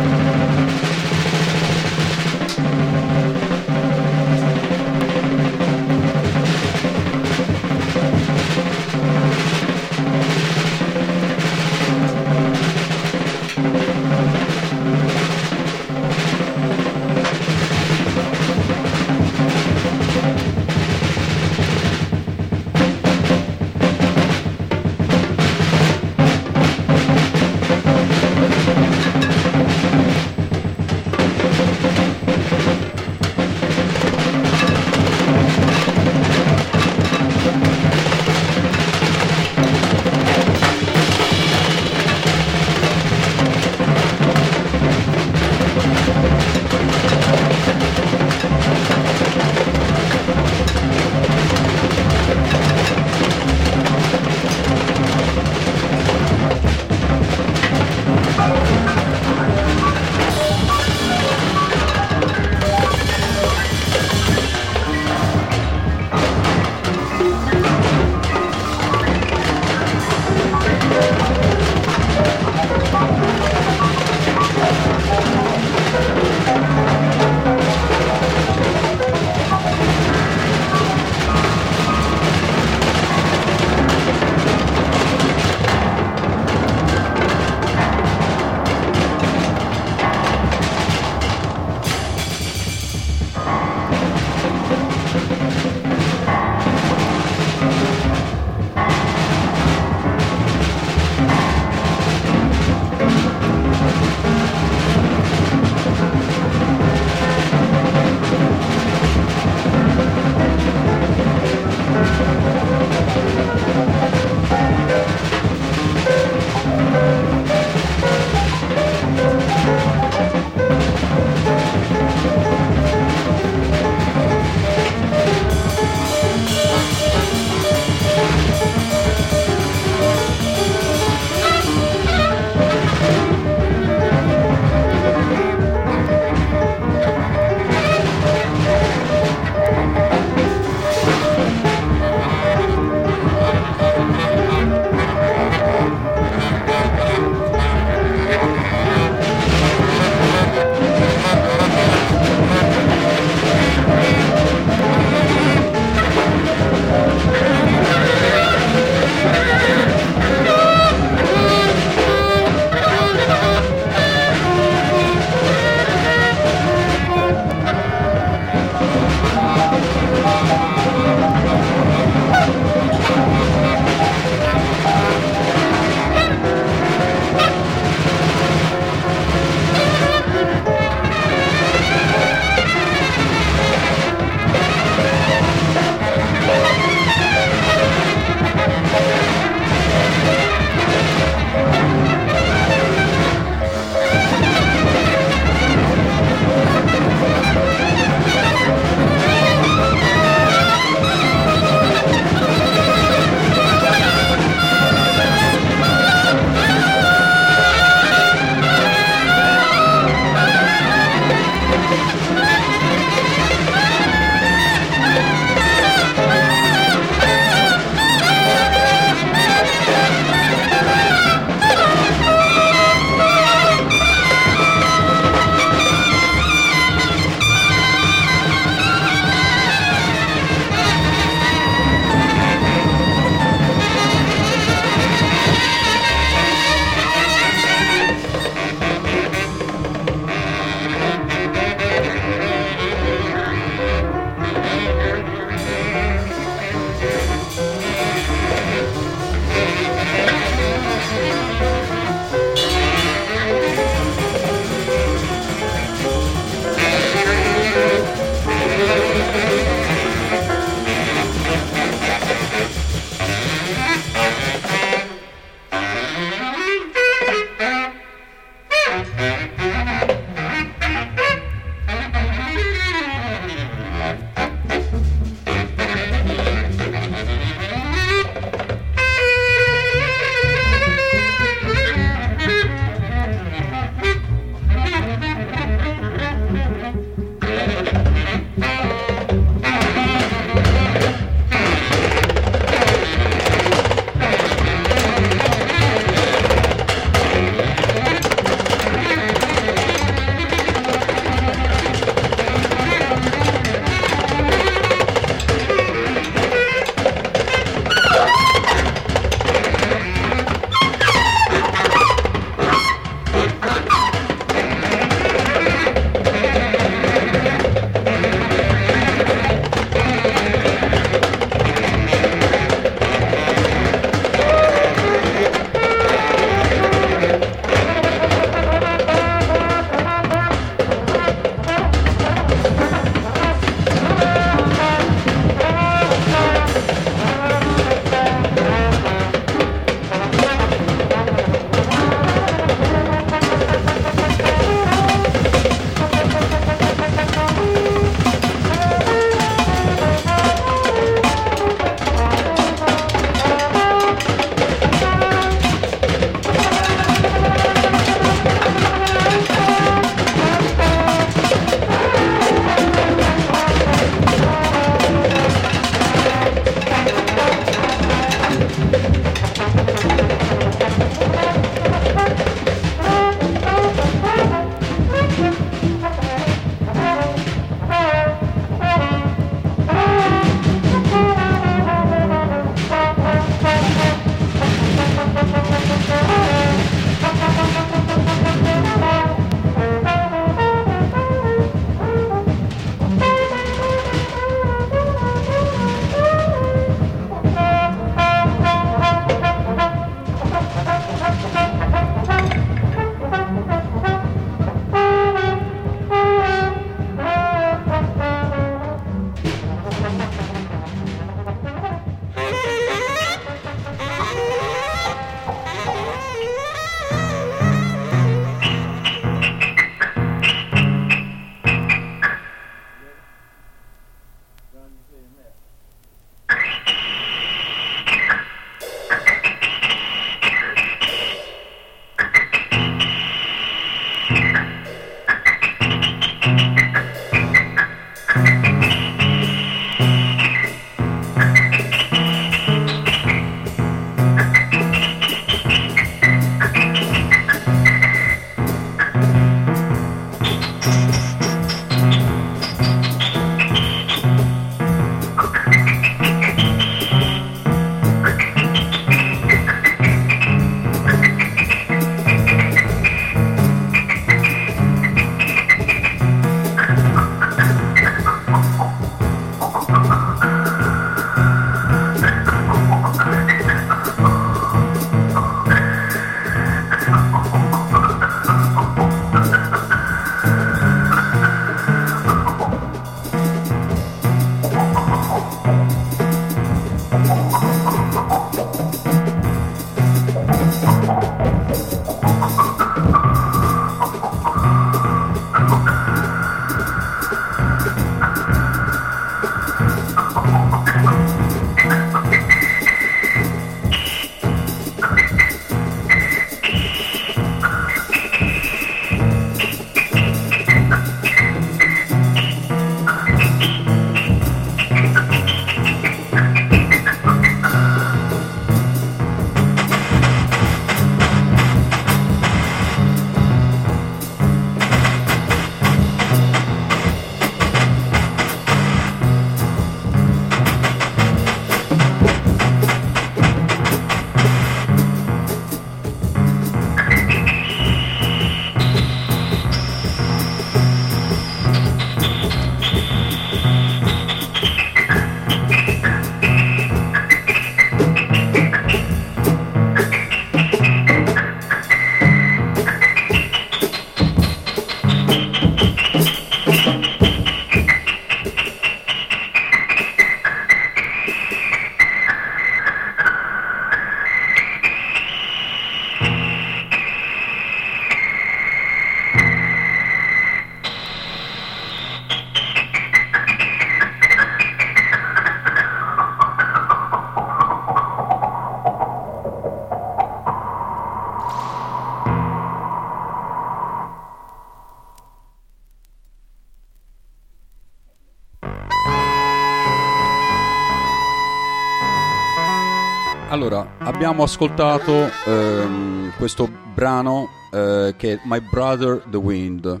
Allora, abbiamo ascoltato ehm, questo brano eh, che è My Brother the Wind.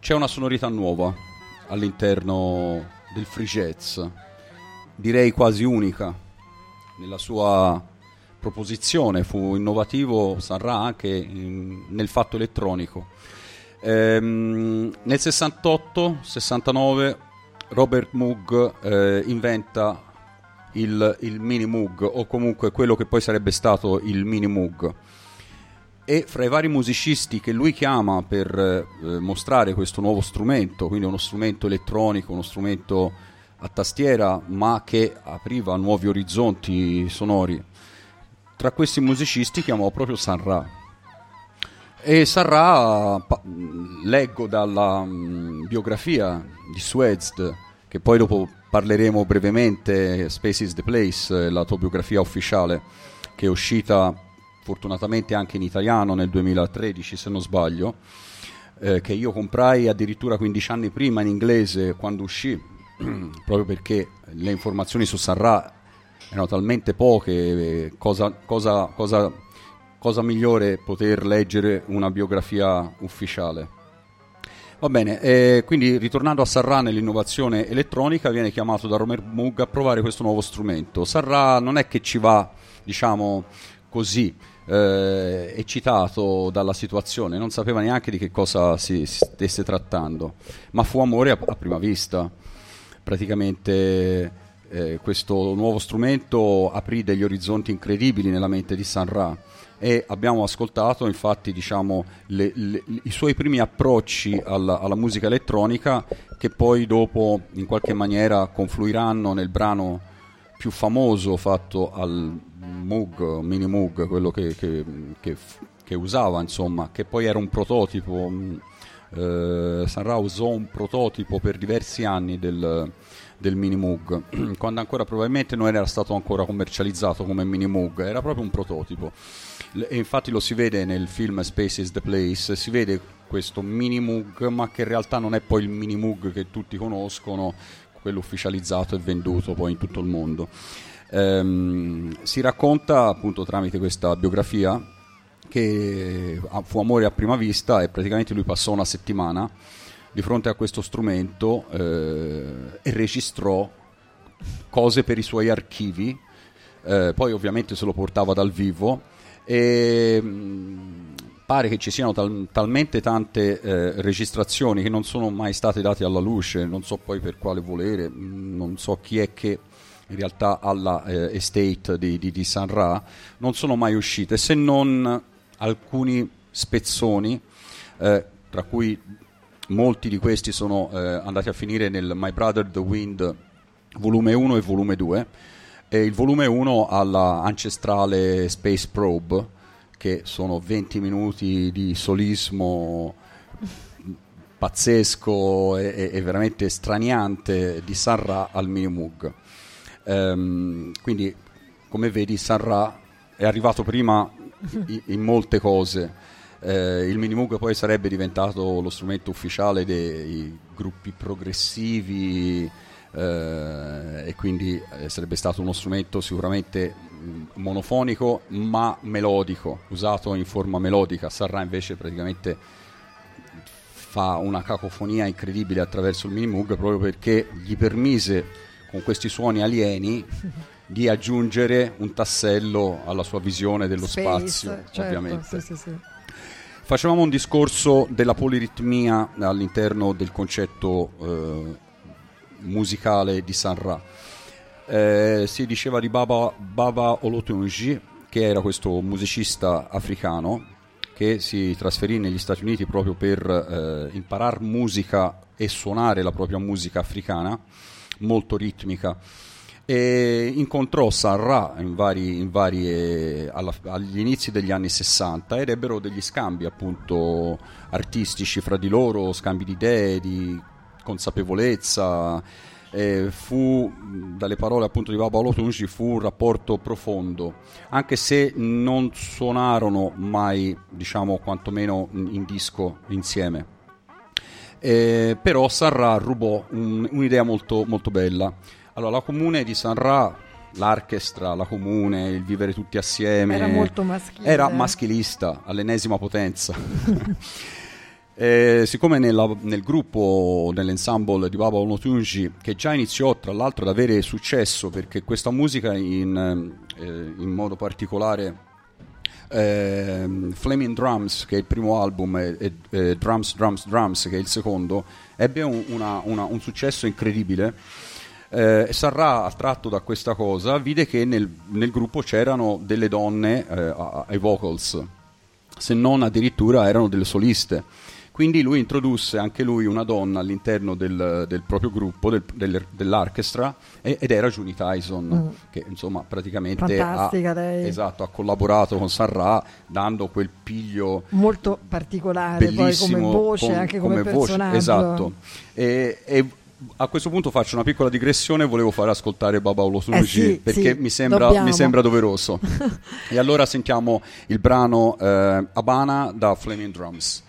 C'è una sonorità nuova all'interno del free jazz, direi quasi unica nella sua proposizione. Fu innovativo Sanra anche in- nel fatto elettronico. Ehm, nel 68-69 Robert Moog eh, inventa il, il mini Moog o comunque quello che poi sarebbe stato il mini Moog e fra i vari musicisti che lui chiama per eh, mostrare questo nuovo strumento, quindi uno strumento elettronico, uno strumento a tastiera, ma che apriva nuovi orizzonti sonori, tra questi musicisti chiamò proprio San Ra. E San Ra, pa- leggo dalla mm, biografia di Suezd, che poi dopo parleremo brevemente, Space is the Place, la autobiografia ufficiale, che è uscita fortunatamente anche in italiano nel 2013 se non sbaglio, eh, che io comprai addirittura 15 anni prima in inglese quando uscì, (clears throat) proprio perché le informazioni su Sarra erano talmente poche, eh, cosa, cosa, cosa, cosa migliore poter leggere una biografia ufficiale. Va bene, eh, quindi ritornando a Sarra nell'innovazione elettronica, viene chiamato da Romer Moog a provare questo nuovo strumento. Sarra non è che ci va, diciamo così, eh, eccitato dalla situazione, non sapeva neanche di che cosa si stesse trattando, ma fu amore a, a prima vista. Praticamente eh, questo nuovo strumento aprì degli orizzonti incredibili nella mente di San Ra e abbiamo ascoltato infatti diciamo, le- le- i suoi primi approcci alla, alla musica elettronica che poi dopo in qualche maniera confluiranno nel brano più famoso fatto al Moog, Mini Moog, quello che, che- che che usava, insomma, che poi era un prototipo. mh, eh, Sanra usò un prototipo per diversi anni del, del Mini Moog, (clears throat) quando ancora probabilmente non era stato ancora commercializzato come Mini Moog, era proprio un prototipo. E infatti lo si vede nel film Space is the Place, si vede questo Mini Moog, ma che in realtà non è poi il Mini Moog che tutti conoscono, quello ufficializzato e venduto poi in tutto il mondo. Ehm, si racconta appunto tramite questa biografia che fu amore a prima vista e praticamente lui passò una settimana di fronte a questo strumento eh, e registrò cose per i suoi archivi, eh, poi ovviamente se lo portava dal vivo e mh, pare che ci siano tal- talmente tante eh, registrazioni che non sono mai state date alla luce, non so poi per quale volere, mh, non so chi è che in realtà alla eh, estate di, di, di San Ra non sono mai uscite se non alcuni spezzoni eh, tra cui molti di questi sono eh, andati a finire nel My Brother the Wind volume 1 e volume 2 e il volume 1 alla ancestrale Space Probe che sono 20 minuti di solismo pazzesco e, e- veramente straniante di San Ra al Mini Moog. Ehm, quindi come vedi San Ra è arrivato prima i- in molte cose. Eh, il Minimoog poi sarebbe diventato lo strumento ufficiale dei gruppi progressivi eh, e quindi eh, sarebbe stato uno strumento sicuramente mh, monofonico ma melodico, usato in forma melodica. Sarra invece praticamente fa una cacofonia incredibile attraverso il Minimoog proprio perché gli permise con questi suoni alieni (laughs) di aggiungere un tassello alla sua visione dello Space, spazio, certo, ovviamente. sì, sì, sì. Facevamo un discorso della poliritmia all'interno del concetto eh, musicale di San Ra. Eh, si diceva di Baba, Baba Olotunji, che era questo musicista africano che si trasferì negli Stati Uniti proprio per eh, imparare musica e suonare la propria musica africana, molto ritmica e incontrò San Ra in vari, in varie- alla- agli inizi degli anni 60 ed ebbero degli scambi appunto artistici fra di loro, scambi di idee, di consapevolezza. E fu, dalle parole appunto di Baba Olotunji, fu un rapporto profondo, anche se non suonarono mai, diciamo, quantomeno in disco insieme. Eh, però Sarra rubò un- un'idea molto, molto bella. Allora, la comune di San Ra l'orchestra, la comune, il vivere tutti assieme. Era molto maschile. Era maschilista all'ennesima potenza. (laughs) Eh, siccome nella- nel gruppo, nell'ensemble di Baba Onotunji, che già iniziò tra l'altro ad avere successo perché questa musica in, eh, in modo particolare ehm, Flaming Drums, che è il primo album, e, e- e Drums, Drums, Drums, che è il secondo, ebbe un, una- una- un successo incredibile. Eh, Sarra, attratto da questa cosa, vide che nel, nel gruppo c'erano delle donne eh, ai vocals, se non addirittura erano delle soliste. Quindi lui introdusse anche lui una donna all'interno del, del proprio gruppo, del- del- dell'orchestra, e- ed era Juni Tyson, Mm. che insomma praticamente Fantastica ha, esatto, ha collaborato con Sarra dando quel piglio Molto particolare poi come voce, con- anche come, voce, personaggio. esatto. E, e a questo punto faccio una piccola digressione, volevo fare ascoltare Baba Olosunuji Eh sì, perché sì, mi, sembra, mi sembra doveroso. (laughs) e allora sentiamo il brano eh, Habana da Flaming Drums.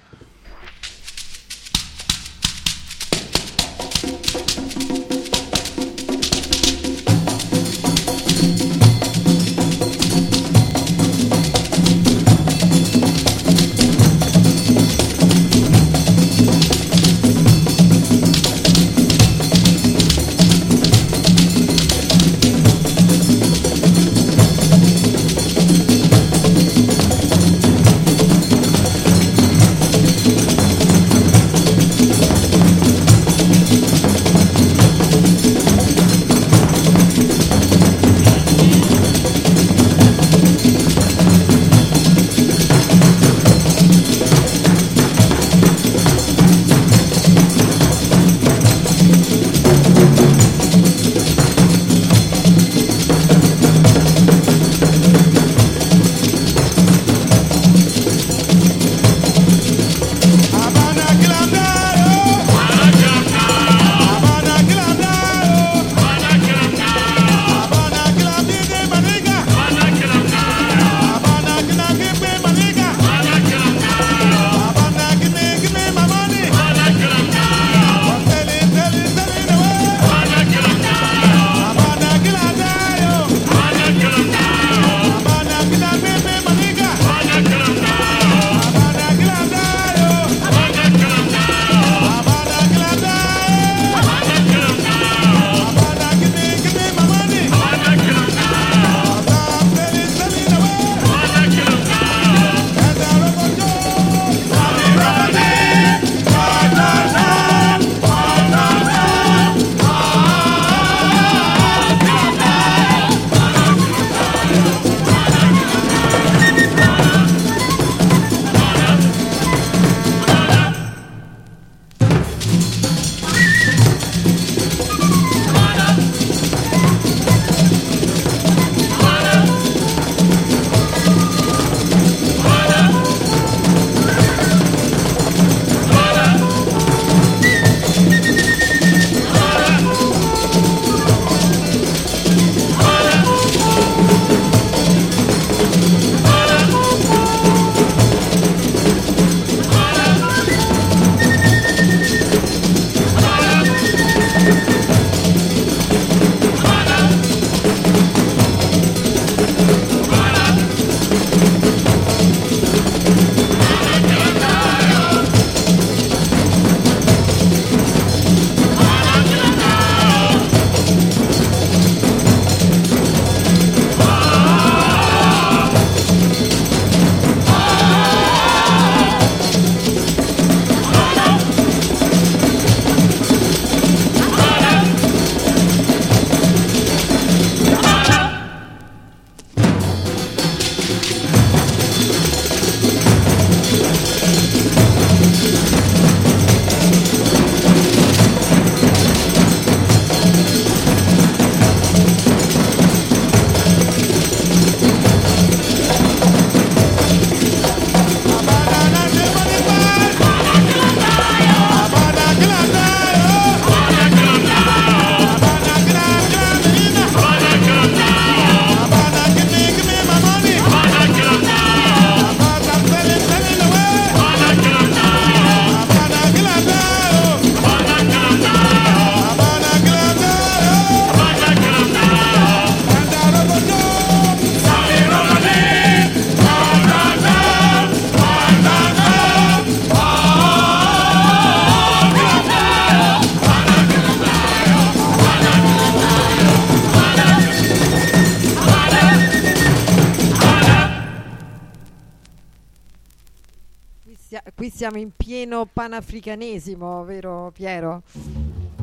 Siamo in pieno panafricanesimo, vero Piero?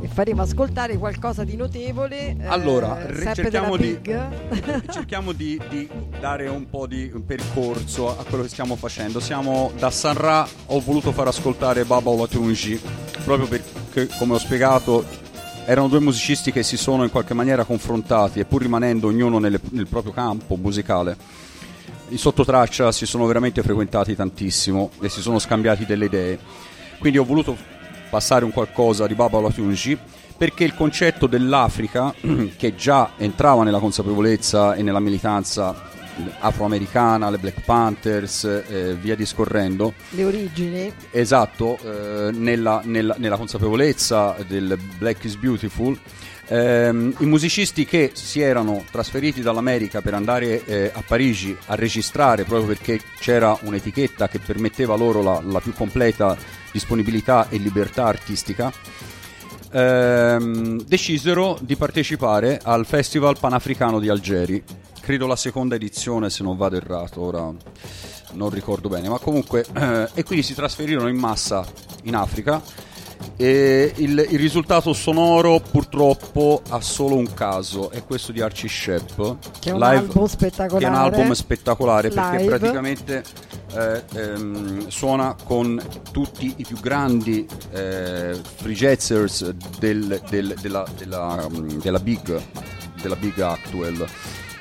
E faremo ascoltare qualcosa di notevole. eh, Allora, sempre cerchiamo di-. (laughs) Cerchiamo di, di dare un po' di percorso a quello che stiamo facendo. Siamo da Sanra, ho voluto far ascoltare Baba Olatunji proprio perché, come ho spiegato, erano due musicisti che si sono in qualche maniera confrontati e pur rimanendo ognuno nelle- nel proprio campo musicale, i sottotraccia si sono veramente frequentati tantissimo e si sono scambiati delle idee. Quindi ho voluto passare un qualcosa di Baba Olatunji perché il concetto dell'Africa, (clears throat) che già entrava nella consapevolezza e nella militanza afroamericana, le Black Panthers, eh, via discorrendo, Le origini. esatto, eh, nella, nella- nella consapevolezza del Black is Beautiful, ehm, i musicisti che si erano trasferiti dall'America per andare eh, a Parigi a registrare proprio perché c'era un'etichetta che permetteva loro la, la più completa disponibilità e libertà artistica, ehm, decisero di partecipare al Festival Panafricano di Algeri. Credo la seconda edizione, se non vado errato, ora non ricordo bene, ma comunque, eh, (clears throat) e quindi si trasferirono in massa in Africa. E il, il risultato sonoro purtroppo ha solo un caso, è questo di Archie Shep, Che è un live- album spettacolare. che è un album spettacolare perché praticamente eh, ehm, suona con tutti i più grandi eh, free jazzers del- del- della, della, mm, della big della big Actual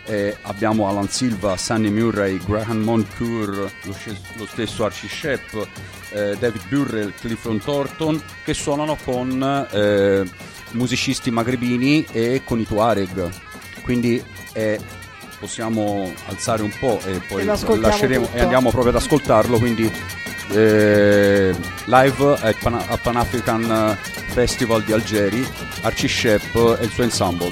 Eh, abbiamo Alan Silva, Sunny Murray, Graham Moncur, lo, lo stesso Archie Shep, eh, David Burrell, Clifton Thornton che suonano con eh, musicisti magrebini e con i Tuareg. Quindi eh, possiamo alzare un po' e poi E lasceremo tutto. e andiamo proprio ad ascoltarlo quindi eh, live al Pan- al Pan African Festival di Algeri. Archie Shep e il suo ensemble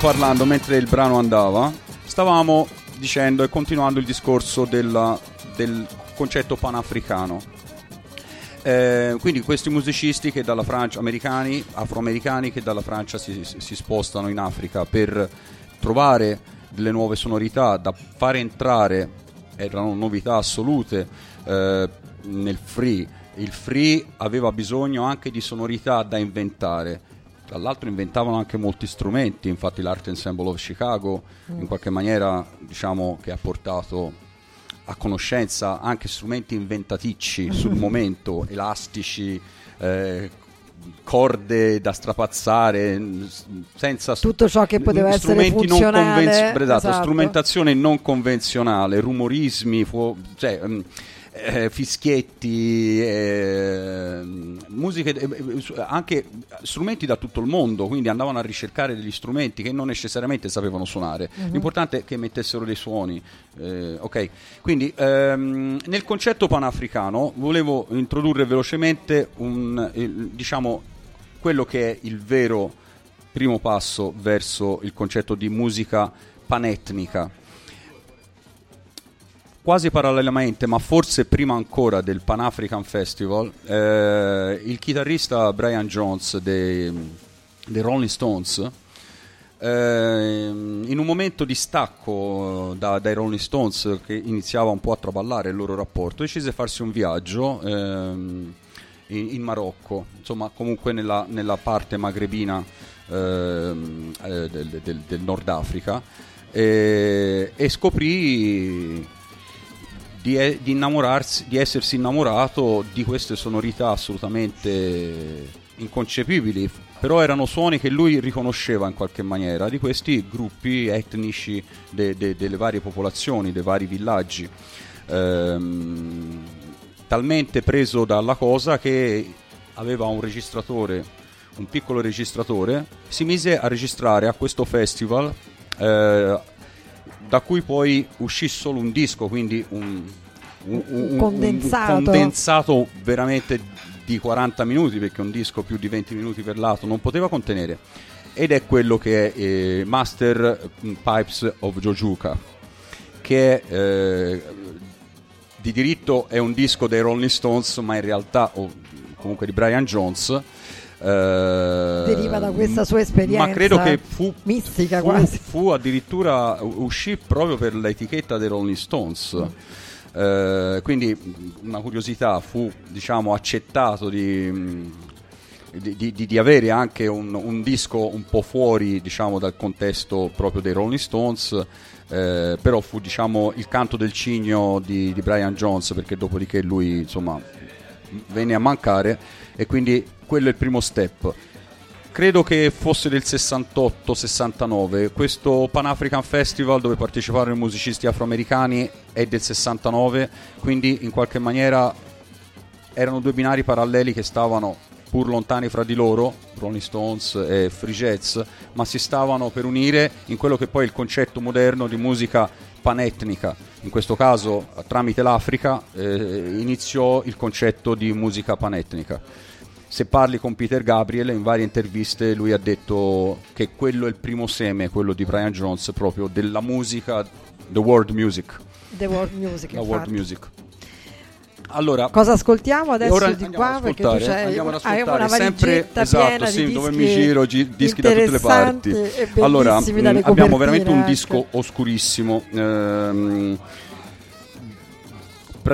parlando mentre il brano andava, stavamo dicendo e continuando il discorso della- del concetto panafricano. Eh, quindi questi musicisti che dalla Francia, americani, afroamericani che dalla Francia si, si spostano in Africa per trovare delle nuove sonorità da fare entrare, erano novità assolute eh, nel free. Il free aveva bisogno anche di sonorità da inventare. Tra l'altro inventavano anche molti strumenti, infatti l'Art Ensemble of Chicago in qualche maniera diciamo che ha portato a conoscenza anche strumenti inventaticci (laughs) sul momento, elastici, eh, corde da strapazzare, senza Tutto ciò che poteva essere strumenti non funzionale, convenz- esatto, esatto. strumentazione non convenzionale, rumorismi, fu- cioè, mm, eh, fischietti, eh, musiche, eh, eh, anche strumenti da tutto il mondo, quindi andavano a ricercare degli strumenti che non necessariamente sapevano suonare. Mhm. L'importante è che mettessero dei suoni. eh, ok, quindi ehm, nel concetto panafricano volevo introdurre velocemente un, il- diciamo, quello che è il vero primo passo verso il concetto di musica panetnica. Quasi parallelamente, ma forse prima ancora del Pan African Festival, eh, il chitarrista Brian Jones dei, dei Rolling Stones, ehm, in un momento di stacco eh, da- dai Rolling Stones che iniziava un po' a traballare il loro rapporto, decise di farsi un viaggio ehm, in, in Marocco, insomma comunque nella, nella parte magrebina ehm, eh, del, del- del Nord Africa e, e scoprì di, di innamorarsi, di essersi innamorato di queste sonorità assolutamente inconcepibili, però erano suoni che lui riconosceva in qualche maniera di questi gruppi etnici de- de- delle varie popolazioni, dei vari villaggi. Ehm, talmente preso dalla cosa che aveva un registratore, un piccolo registratore, si mise a registrare a questo festival eh, da cui poi uscì solo un disco, quindi un, un- un- condensato. un condensato veramente di 40 minuti, perché un disco più di 20 minuti per lato non poteva contenere. Ed è quello che è eh, Master Pipes of Jojuka, che eh, di diritto è un disco dei Rolling Stones, ma in realtà, o comunque di Brian Jones. Eh, Deriva da questa sua esperienza Ma credo che fu mistica fu, quasi. fu addirittura uscì proprio per l'etichetta dei Rolling Stones. Eh, quindi mh, una curiosità fu diciamo accettato di, mh, di, di- di avere anche un, un disco un po' fuori diciamo dal contesto proprio dei Rolling Stones eh, però fu diciamo il canto del cigno di, di Brian Jones perché dopodiché lui insomma venne a mancare e quindi quello è il primo step. Credo che fosse del 68-69 questo Pan African Festival dove parteciparono i musicisti afroamericani è del 69 quindi in qualche maniera erano due binari paralleli che stavano pur lontani fra di loro Rolling Stones e Free Jazz ma si stavano per unire in quello che poi è il concetto moderno di musica panetnica. In questo caso tramite l'Africa eh, iniziò il concetto di musica panetnica se parli con Peter Gabriel in varie interviste lui ha detto che quello è il primo seme, quello di Brian Jones, proprio della musica, the world music. The World Music. (laughs) La world music. Allora, Cosa ascoltiamo adesso ora di qua? Perché tu ascoltare, c'hai andiamo ad ascoltare sempre esatto, sì, dove mi giro, gi- dischi da tutte le parti. Allora, mh, dalle abbiamo veramente un disco oscurissimo. ehm,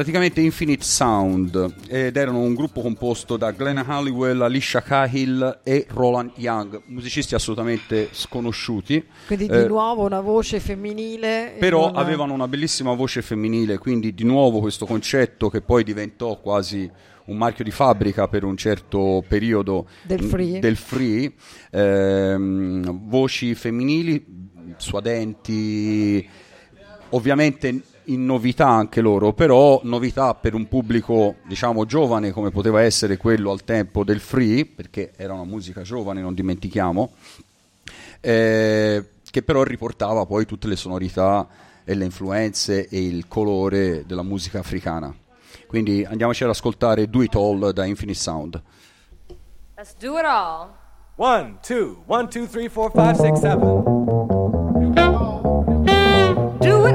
praticamente Infinite Sound ed erano un gruppo composto da Glenn Halliwell, Alicia Cahill e Roland Young, musicisti assolutamente sconosciuti. Quindi di Eh, nuovo una voce femminile. però non- avevano una bellissima voce femminile, quindi di nuovo questo concetto che poi diventò quasi un marchio di fabbrica per un certo periodo Del free. del free, ehm, voci femminili, suadenti, ovviamente in novità anche loro, però novità per un pubblico diciamo giovane come poteva essere quello al tempo del free, perché era una musica giovane, non dimentichiamo, eh, che però riportava poi tutte le sonorità e le influenze e il colore della musica africana. Quindi andiamoci ad ascoltare Do It All da Infinite Sound. Let's do it all. One, two, one, two, three, four, five, six, seven. Do it all, do it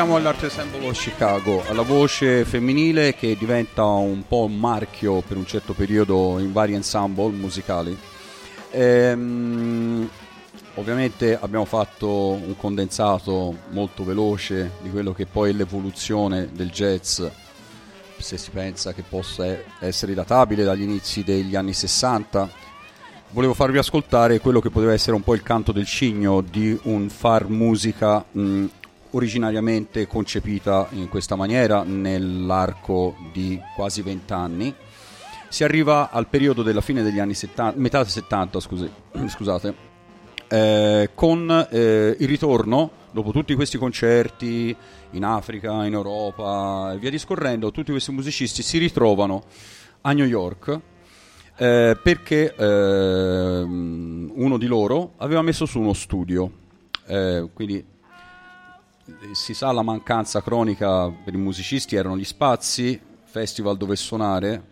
eh, siamo all'Art Ensemble Chicago, alla voce femminile che diventa un po' un marchio per un certo periodo in vari ensemble musicali. Ehm, ovviamente abbiamo fatto un condensato molto veloce di quello che poi è l'evoluzione del jazz, se si pensa che possa essere databile dagli inizi degli anni 60 volevo farvi ascoltare quello che poteva essere un po' il canto del cigno di un far musica mh, originariamente concepita in questa maniera nell'arco di quasi vent'anni. Si arriva al periodo della fine degli anni 70, metà 70, scusi- (clears throat) scusate, eh, con eh, il ritorno, dopo tutti questi concerti in Africa, in Europa e via discorrendo, tutti questi musicisti si ritrovano a New York eh, perché ehm, uno di loro aveva messo su uno studio, Eh, quindi si sa la mancanza cronica per i musicisti erano gli spazi, festival dove suonare,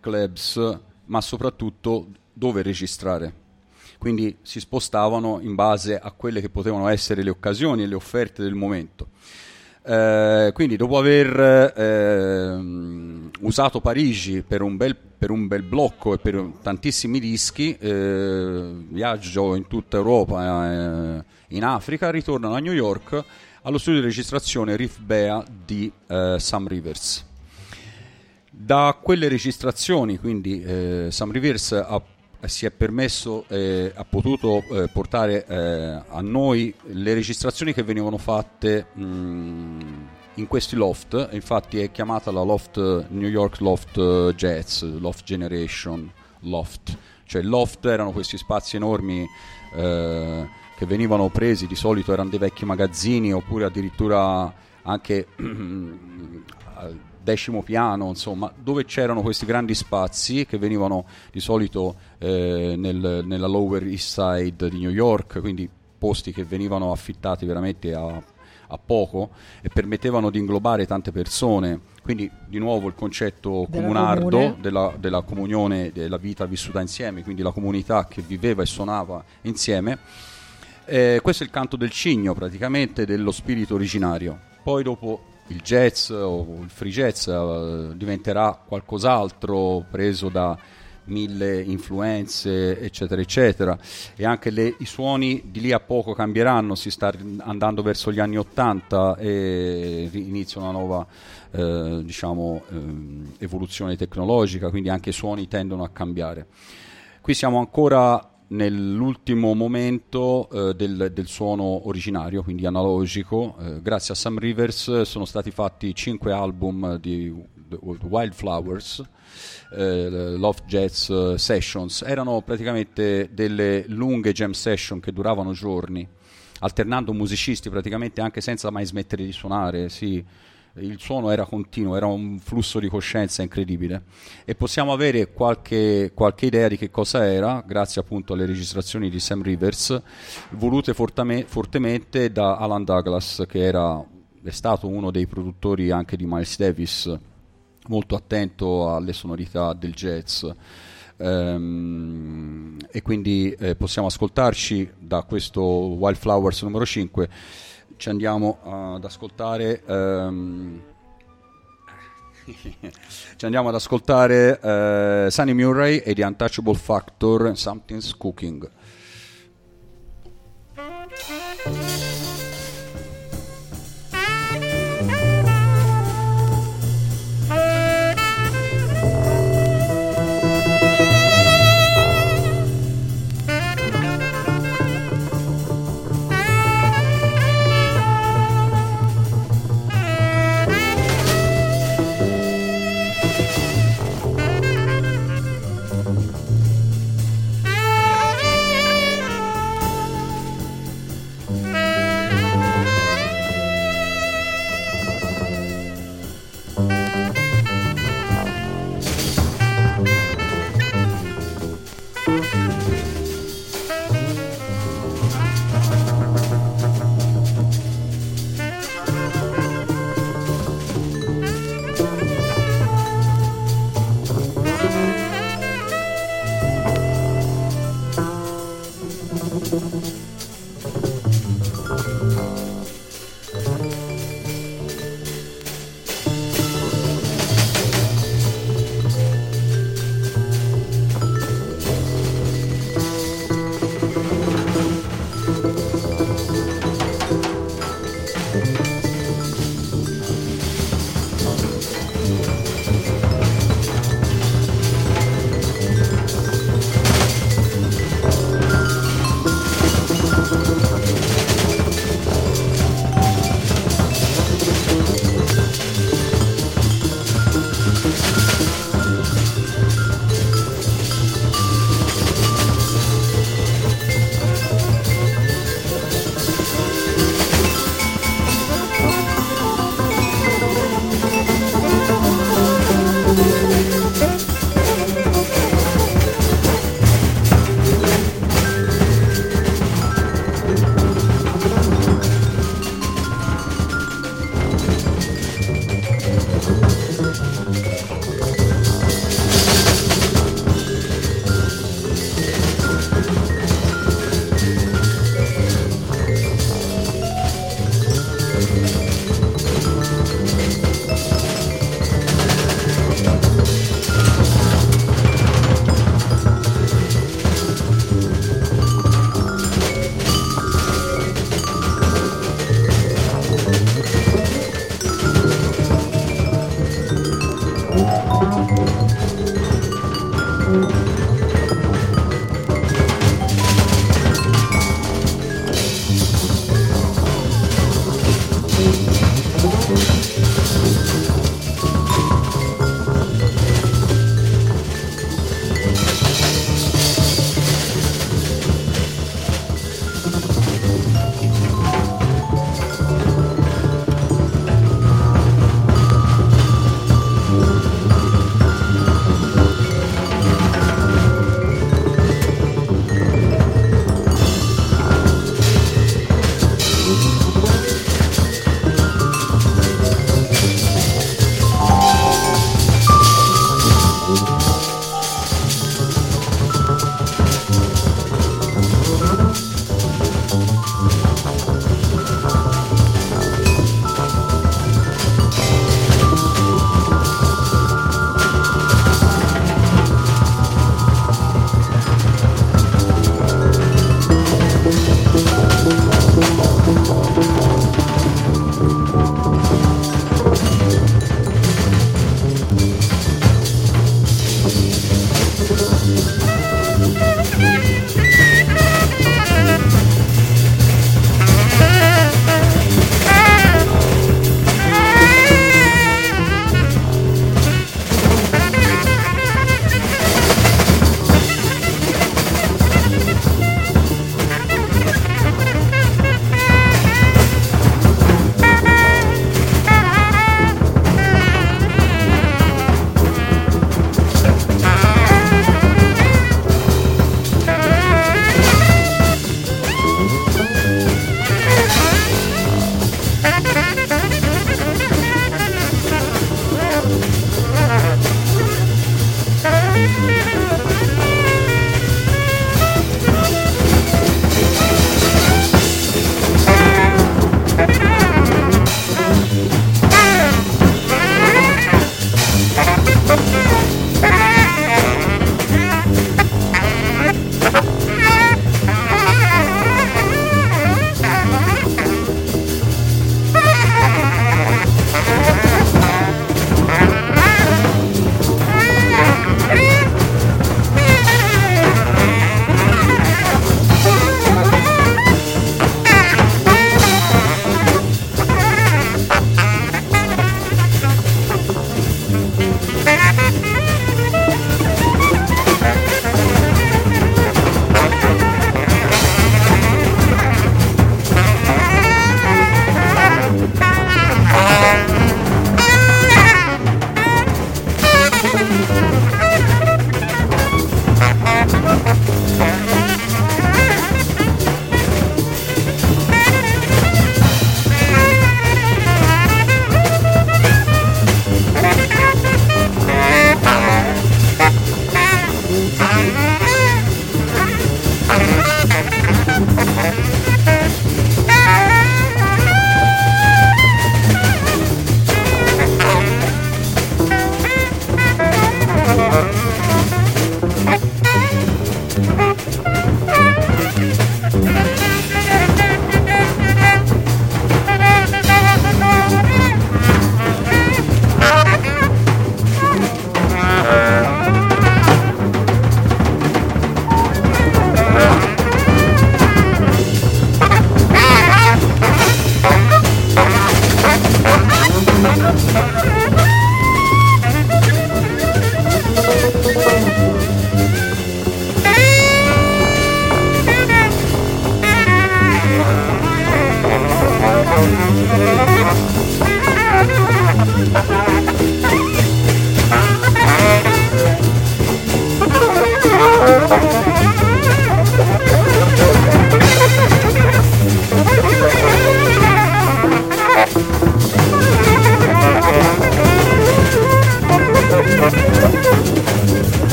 clubs, ma soprattutto dove registrare. Quindi si spostavano in base a quelle che potevano essere le occasioni e le offerte del momento. Eh, quindi dopo aver ehm, usato Parigi per un, bel, per un bel blocco e per tantissimi dischi, eh, viaggio in tutta Europa, eh, in Africa, ritornano a New York allo studio di registrazione Riff Bea di eh, Sam Rivers. Da quelle registrazioni, quindi eh, Sam Rivers ha- si è permesso, eh, ha potuto eh, portare eh, a noi le registrazioni che venivano fatte mh, in questi loft, infatti è chiamata la loft New York Loft Jazz, Loft Generation Loft, cioè loft erano questi spazi enormi eh, che venivano presi, di solito erano dei vecchi magazzini oppure addirittura anche (clears throat) al decimo piano, insomma, dove c'erano questi grandi spazi che venivano di solito eh, nel- nella Lower East Side di New York, quindi posti che venivano affittati veramente a, a poco e permettevano di inglobare tante persone. Quindi di nuovo il concetto Della comunardo comune. della, della comunione, della vita vissuta insieme, quindi la comunità che viveva e suonava insieme. Eh, questo è il canto del cigno praticamente dello spirito originario. Poi dopo il jazz o il free jazz eh, diventerà qualcos'altro preso da mille influenze eccetera eccetera e anche le- i suoni di lì a poco cambieranno si sta andando verso gli anni 80 e inizia una nuova eh, diciamo ehm, evoluzione tecnologica quindi anche i suoni tendono a cambiare Qui siamo ancora nell'ultimo momento eh, del, del suono originario, quindi analogico. Eh, grazie a Sam Rivers sono stati fatti cinque album di Wildflowers, eh, Love Jazz eh, Sessions. Erano praticamente delle lunghe jam session che duravano giorni, alternando musicisti praticamente anche senza mai smettere di suonare. Sì il suono era continuo, era un flusso di coscienza incredibile. E possiamo avere qualche, qualche idea di che cosa era grazie appunto alle registrazioni di Sam Rivers volute fortame- fortemente da Alan Douglas che era, è stato uno dei produttori anche di Miles Davis molto attento alle sonorità del jazz. Ehm, e quindi eh, possiamo ascoltarci da questo Wildflowers numero 5 ci andiamo ad ascoltare ehm, (laughs) ci andiamo ad ascoltare eh, Sunny Murray e The Untouchable Factor Something's Cooking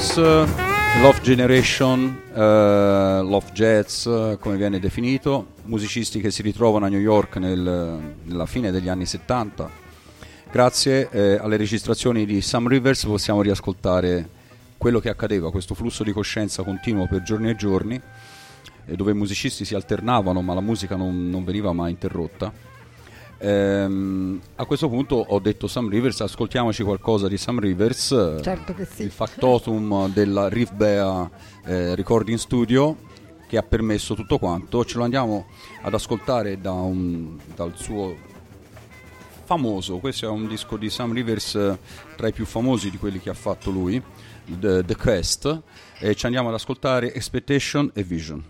Eh, Love Generation, eh, Love Jazz, come viene definito, musicisti che si ritrovano a New York nel- nella fine degli anni 70. Grazie eh, alle registrazioni di Sam Rivers possiamo riascoltare quello che accadeva, questo flusso di coscienza continuo per giorni e giorni, eh, dove i musicisti si alternavano ma la musica non, non veniva mai interrotta. Ehm, a questo punto ho detto Sam Rivers, ascoltiamoci qualcosa di Sam Rivers, eh, Certo sì. il factotum della Riff Bea eh, Recording Studio che ha permesso tutto quanto. Ce lo andiamo ad ascoltare da un- dal suo famoso, questo è un disco di Sam Rivers eh, tra i più famosi di quelli che ha fatto lui, The, The Quest, e ci andiamo ad ascoltare Expectation e Vision.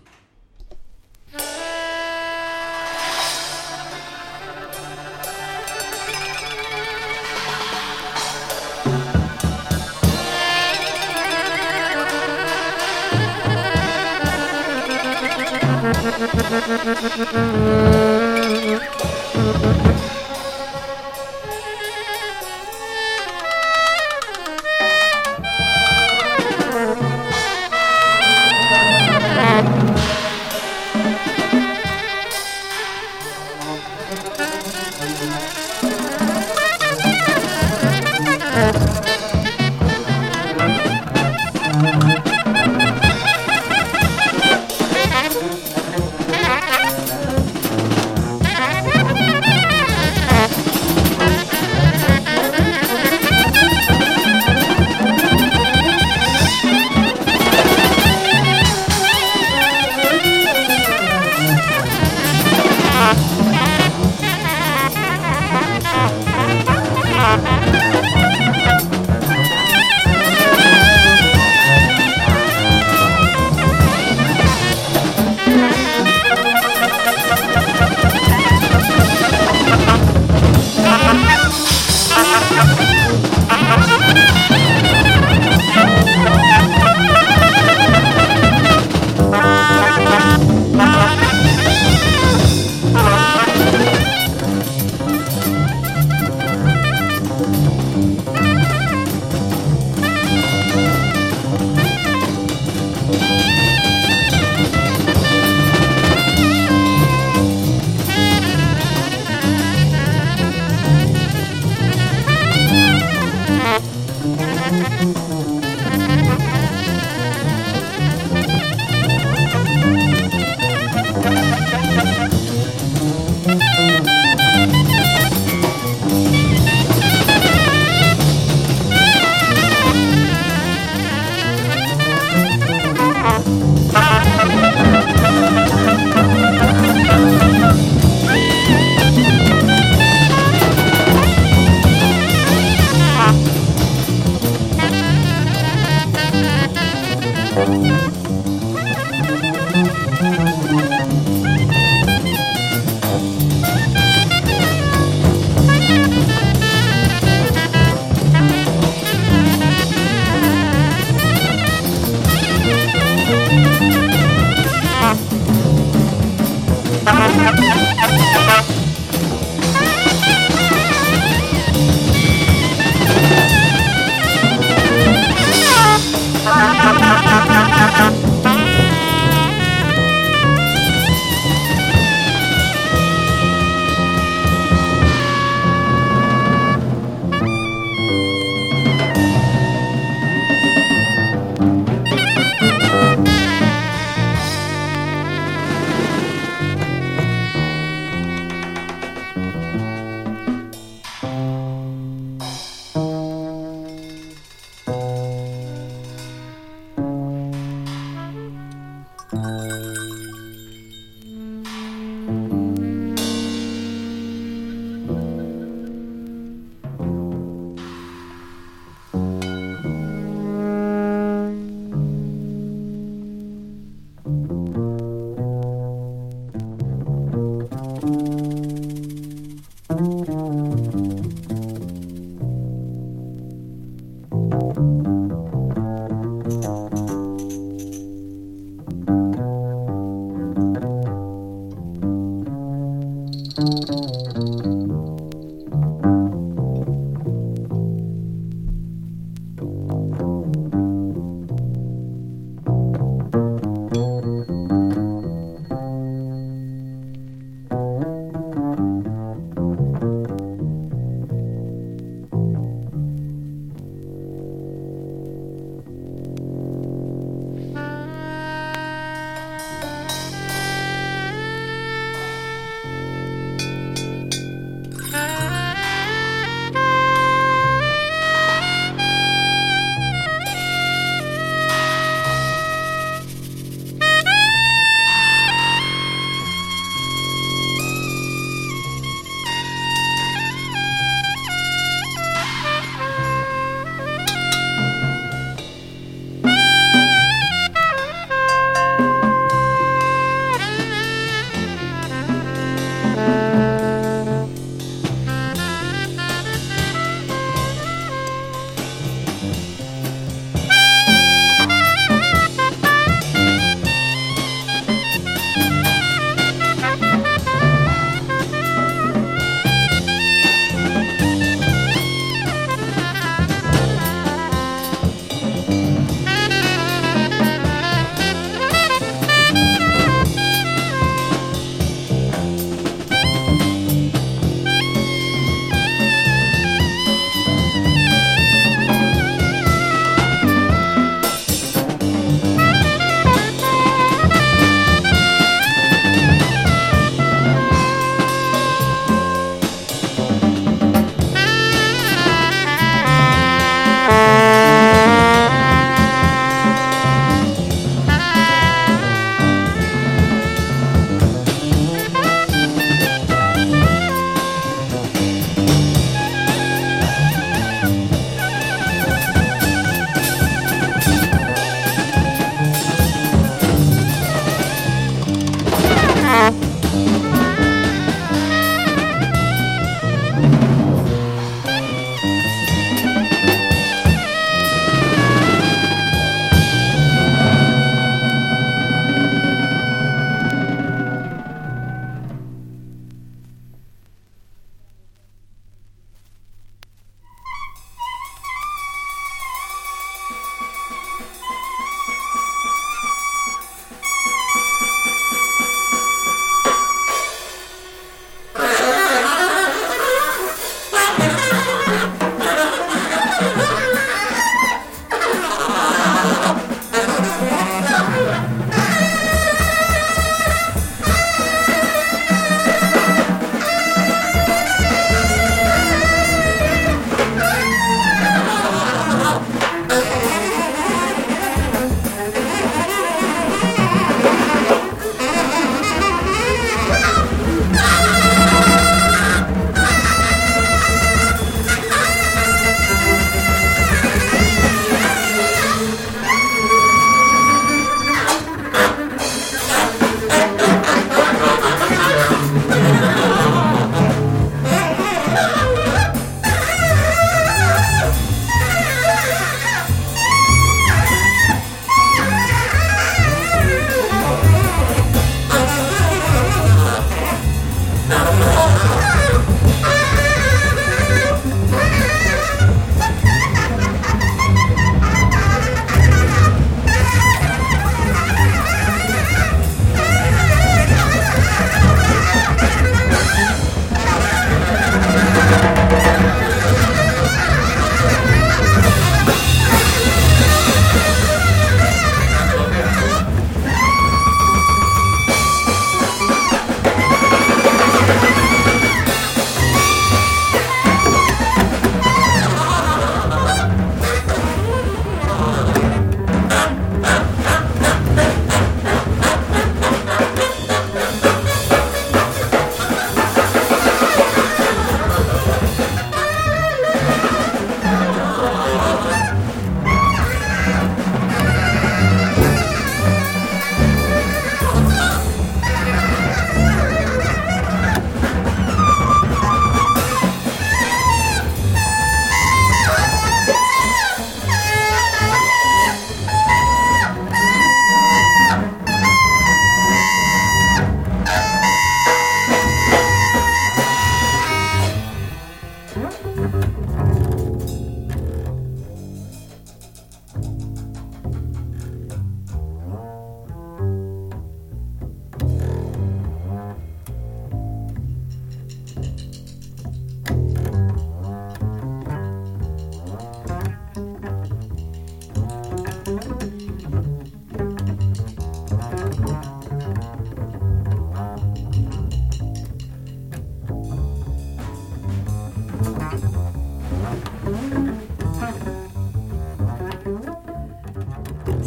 Thank you.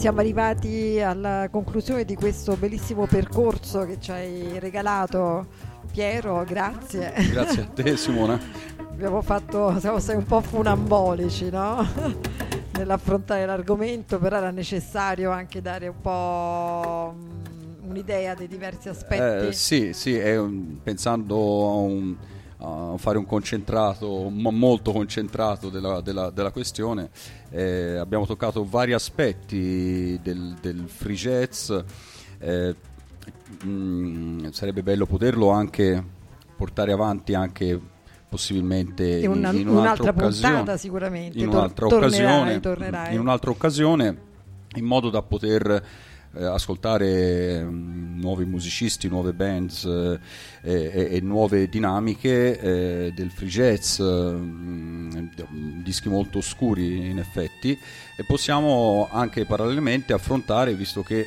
Siamo arrivati alla conclusione di questo bellissimo percorso che ci hai regalato Piero, grazie. Grazie a te Simona. Abbiamo fatto, siamo stati un po' funambolici, no? (laughs) Nell'affrontare l'argomento, però era necessario anche dare un po' mm, un'idea dei diversi aspetti. Eh, sì, sì, un- pensando a, un- fare un concentrato, molto concentrato della, della- della questione, eh, abbiamo toccato vari aspetti del, del free jazz. eh, mm, sarebbe bello poterlo anche portare avanti anche possibilmente E una- in, in un'altra un'altra occasione, puntata sicuramente. in Tor- un'altra tornerai, occasione, tornerai. in un'altra occasione, in modo da poter eh, ascoltare mm, nuovi musicisti, nuove bands eh, e, e- nuove dinamiche eh, del free jazz, mm, d- dischi molto oscuri in effetti, e possiamo anche parallelamente affrontare, visto che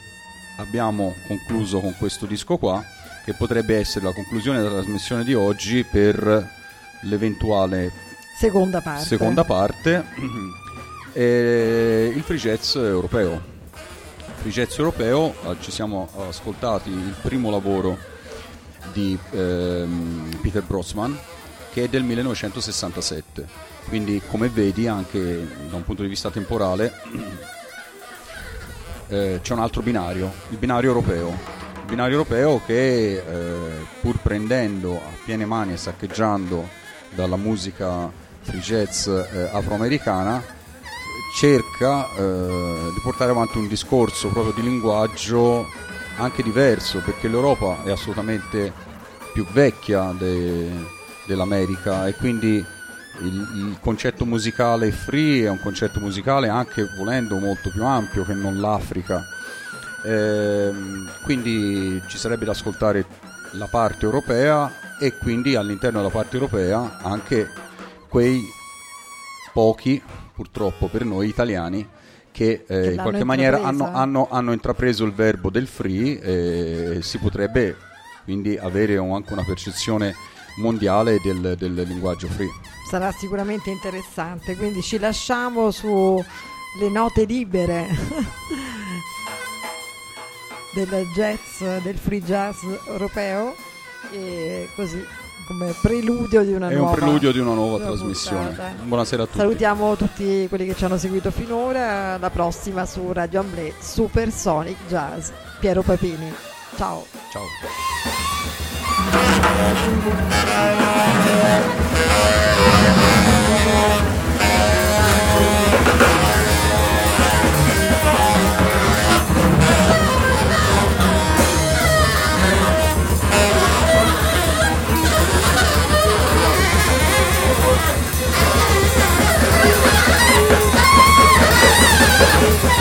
abbiamo concluso con questo disco qua, che potrebbe essere la conclusione della trasmissione di oggi per l'eventuale Seconda parte. seconda parte, (clears throat) eh, il free jazz europeo. Free jazz europeo, eh, ci siamo ascoltati il primo lavoro di ehm, Peter Brossman che è del 1967, quindi come vedi anche da un punto di vista temporale (clears throat) eh, c'è un altro binario, il binario europeo. Il binario europeo che eh, pur prendendo a piene mani e saccheggiando dalla musica free jazz eh, afroamericana cerca eh, di portare avanti un discorso proprio di linguaggio anche diverso perché l'Europa è assolutamente più vecchia de- dell'America e quindi il, il concetto musicale free è un concetto musicale anche volendo molto più ampio che non l'Africa. Ehm, quindi ci sarebbe da ascoltare la parte europea e quindi all'interno della parte europea anche quei pochi, purtroppo per noi italiani, che, eh, in l'hanno qualche maniera hanno, hanno- hanno intrapreso il verbo del free e si potrebbe quindi avere un- anche una percezione mondiale del, del linguaggio free. Sarà sicuramente interessante, quindi ci lasciamo sulle note libere (laughs) del jazz, del free jazz europeo e così come preludio di una È nuova un preludio di una nuova trasmissione. puntata. Buonasera a tutti. Salutiamo tutti quelli che ci hanno seguito finora, alla prossima su Radio Amblè Super Sonic Jazz. Piero Papini. Ciao. Ciao. We're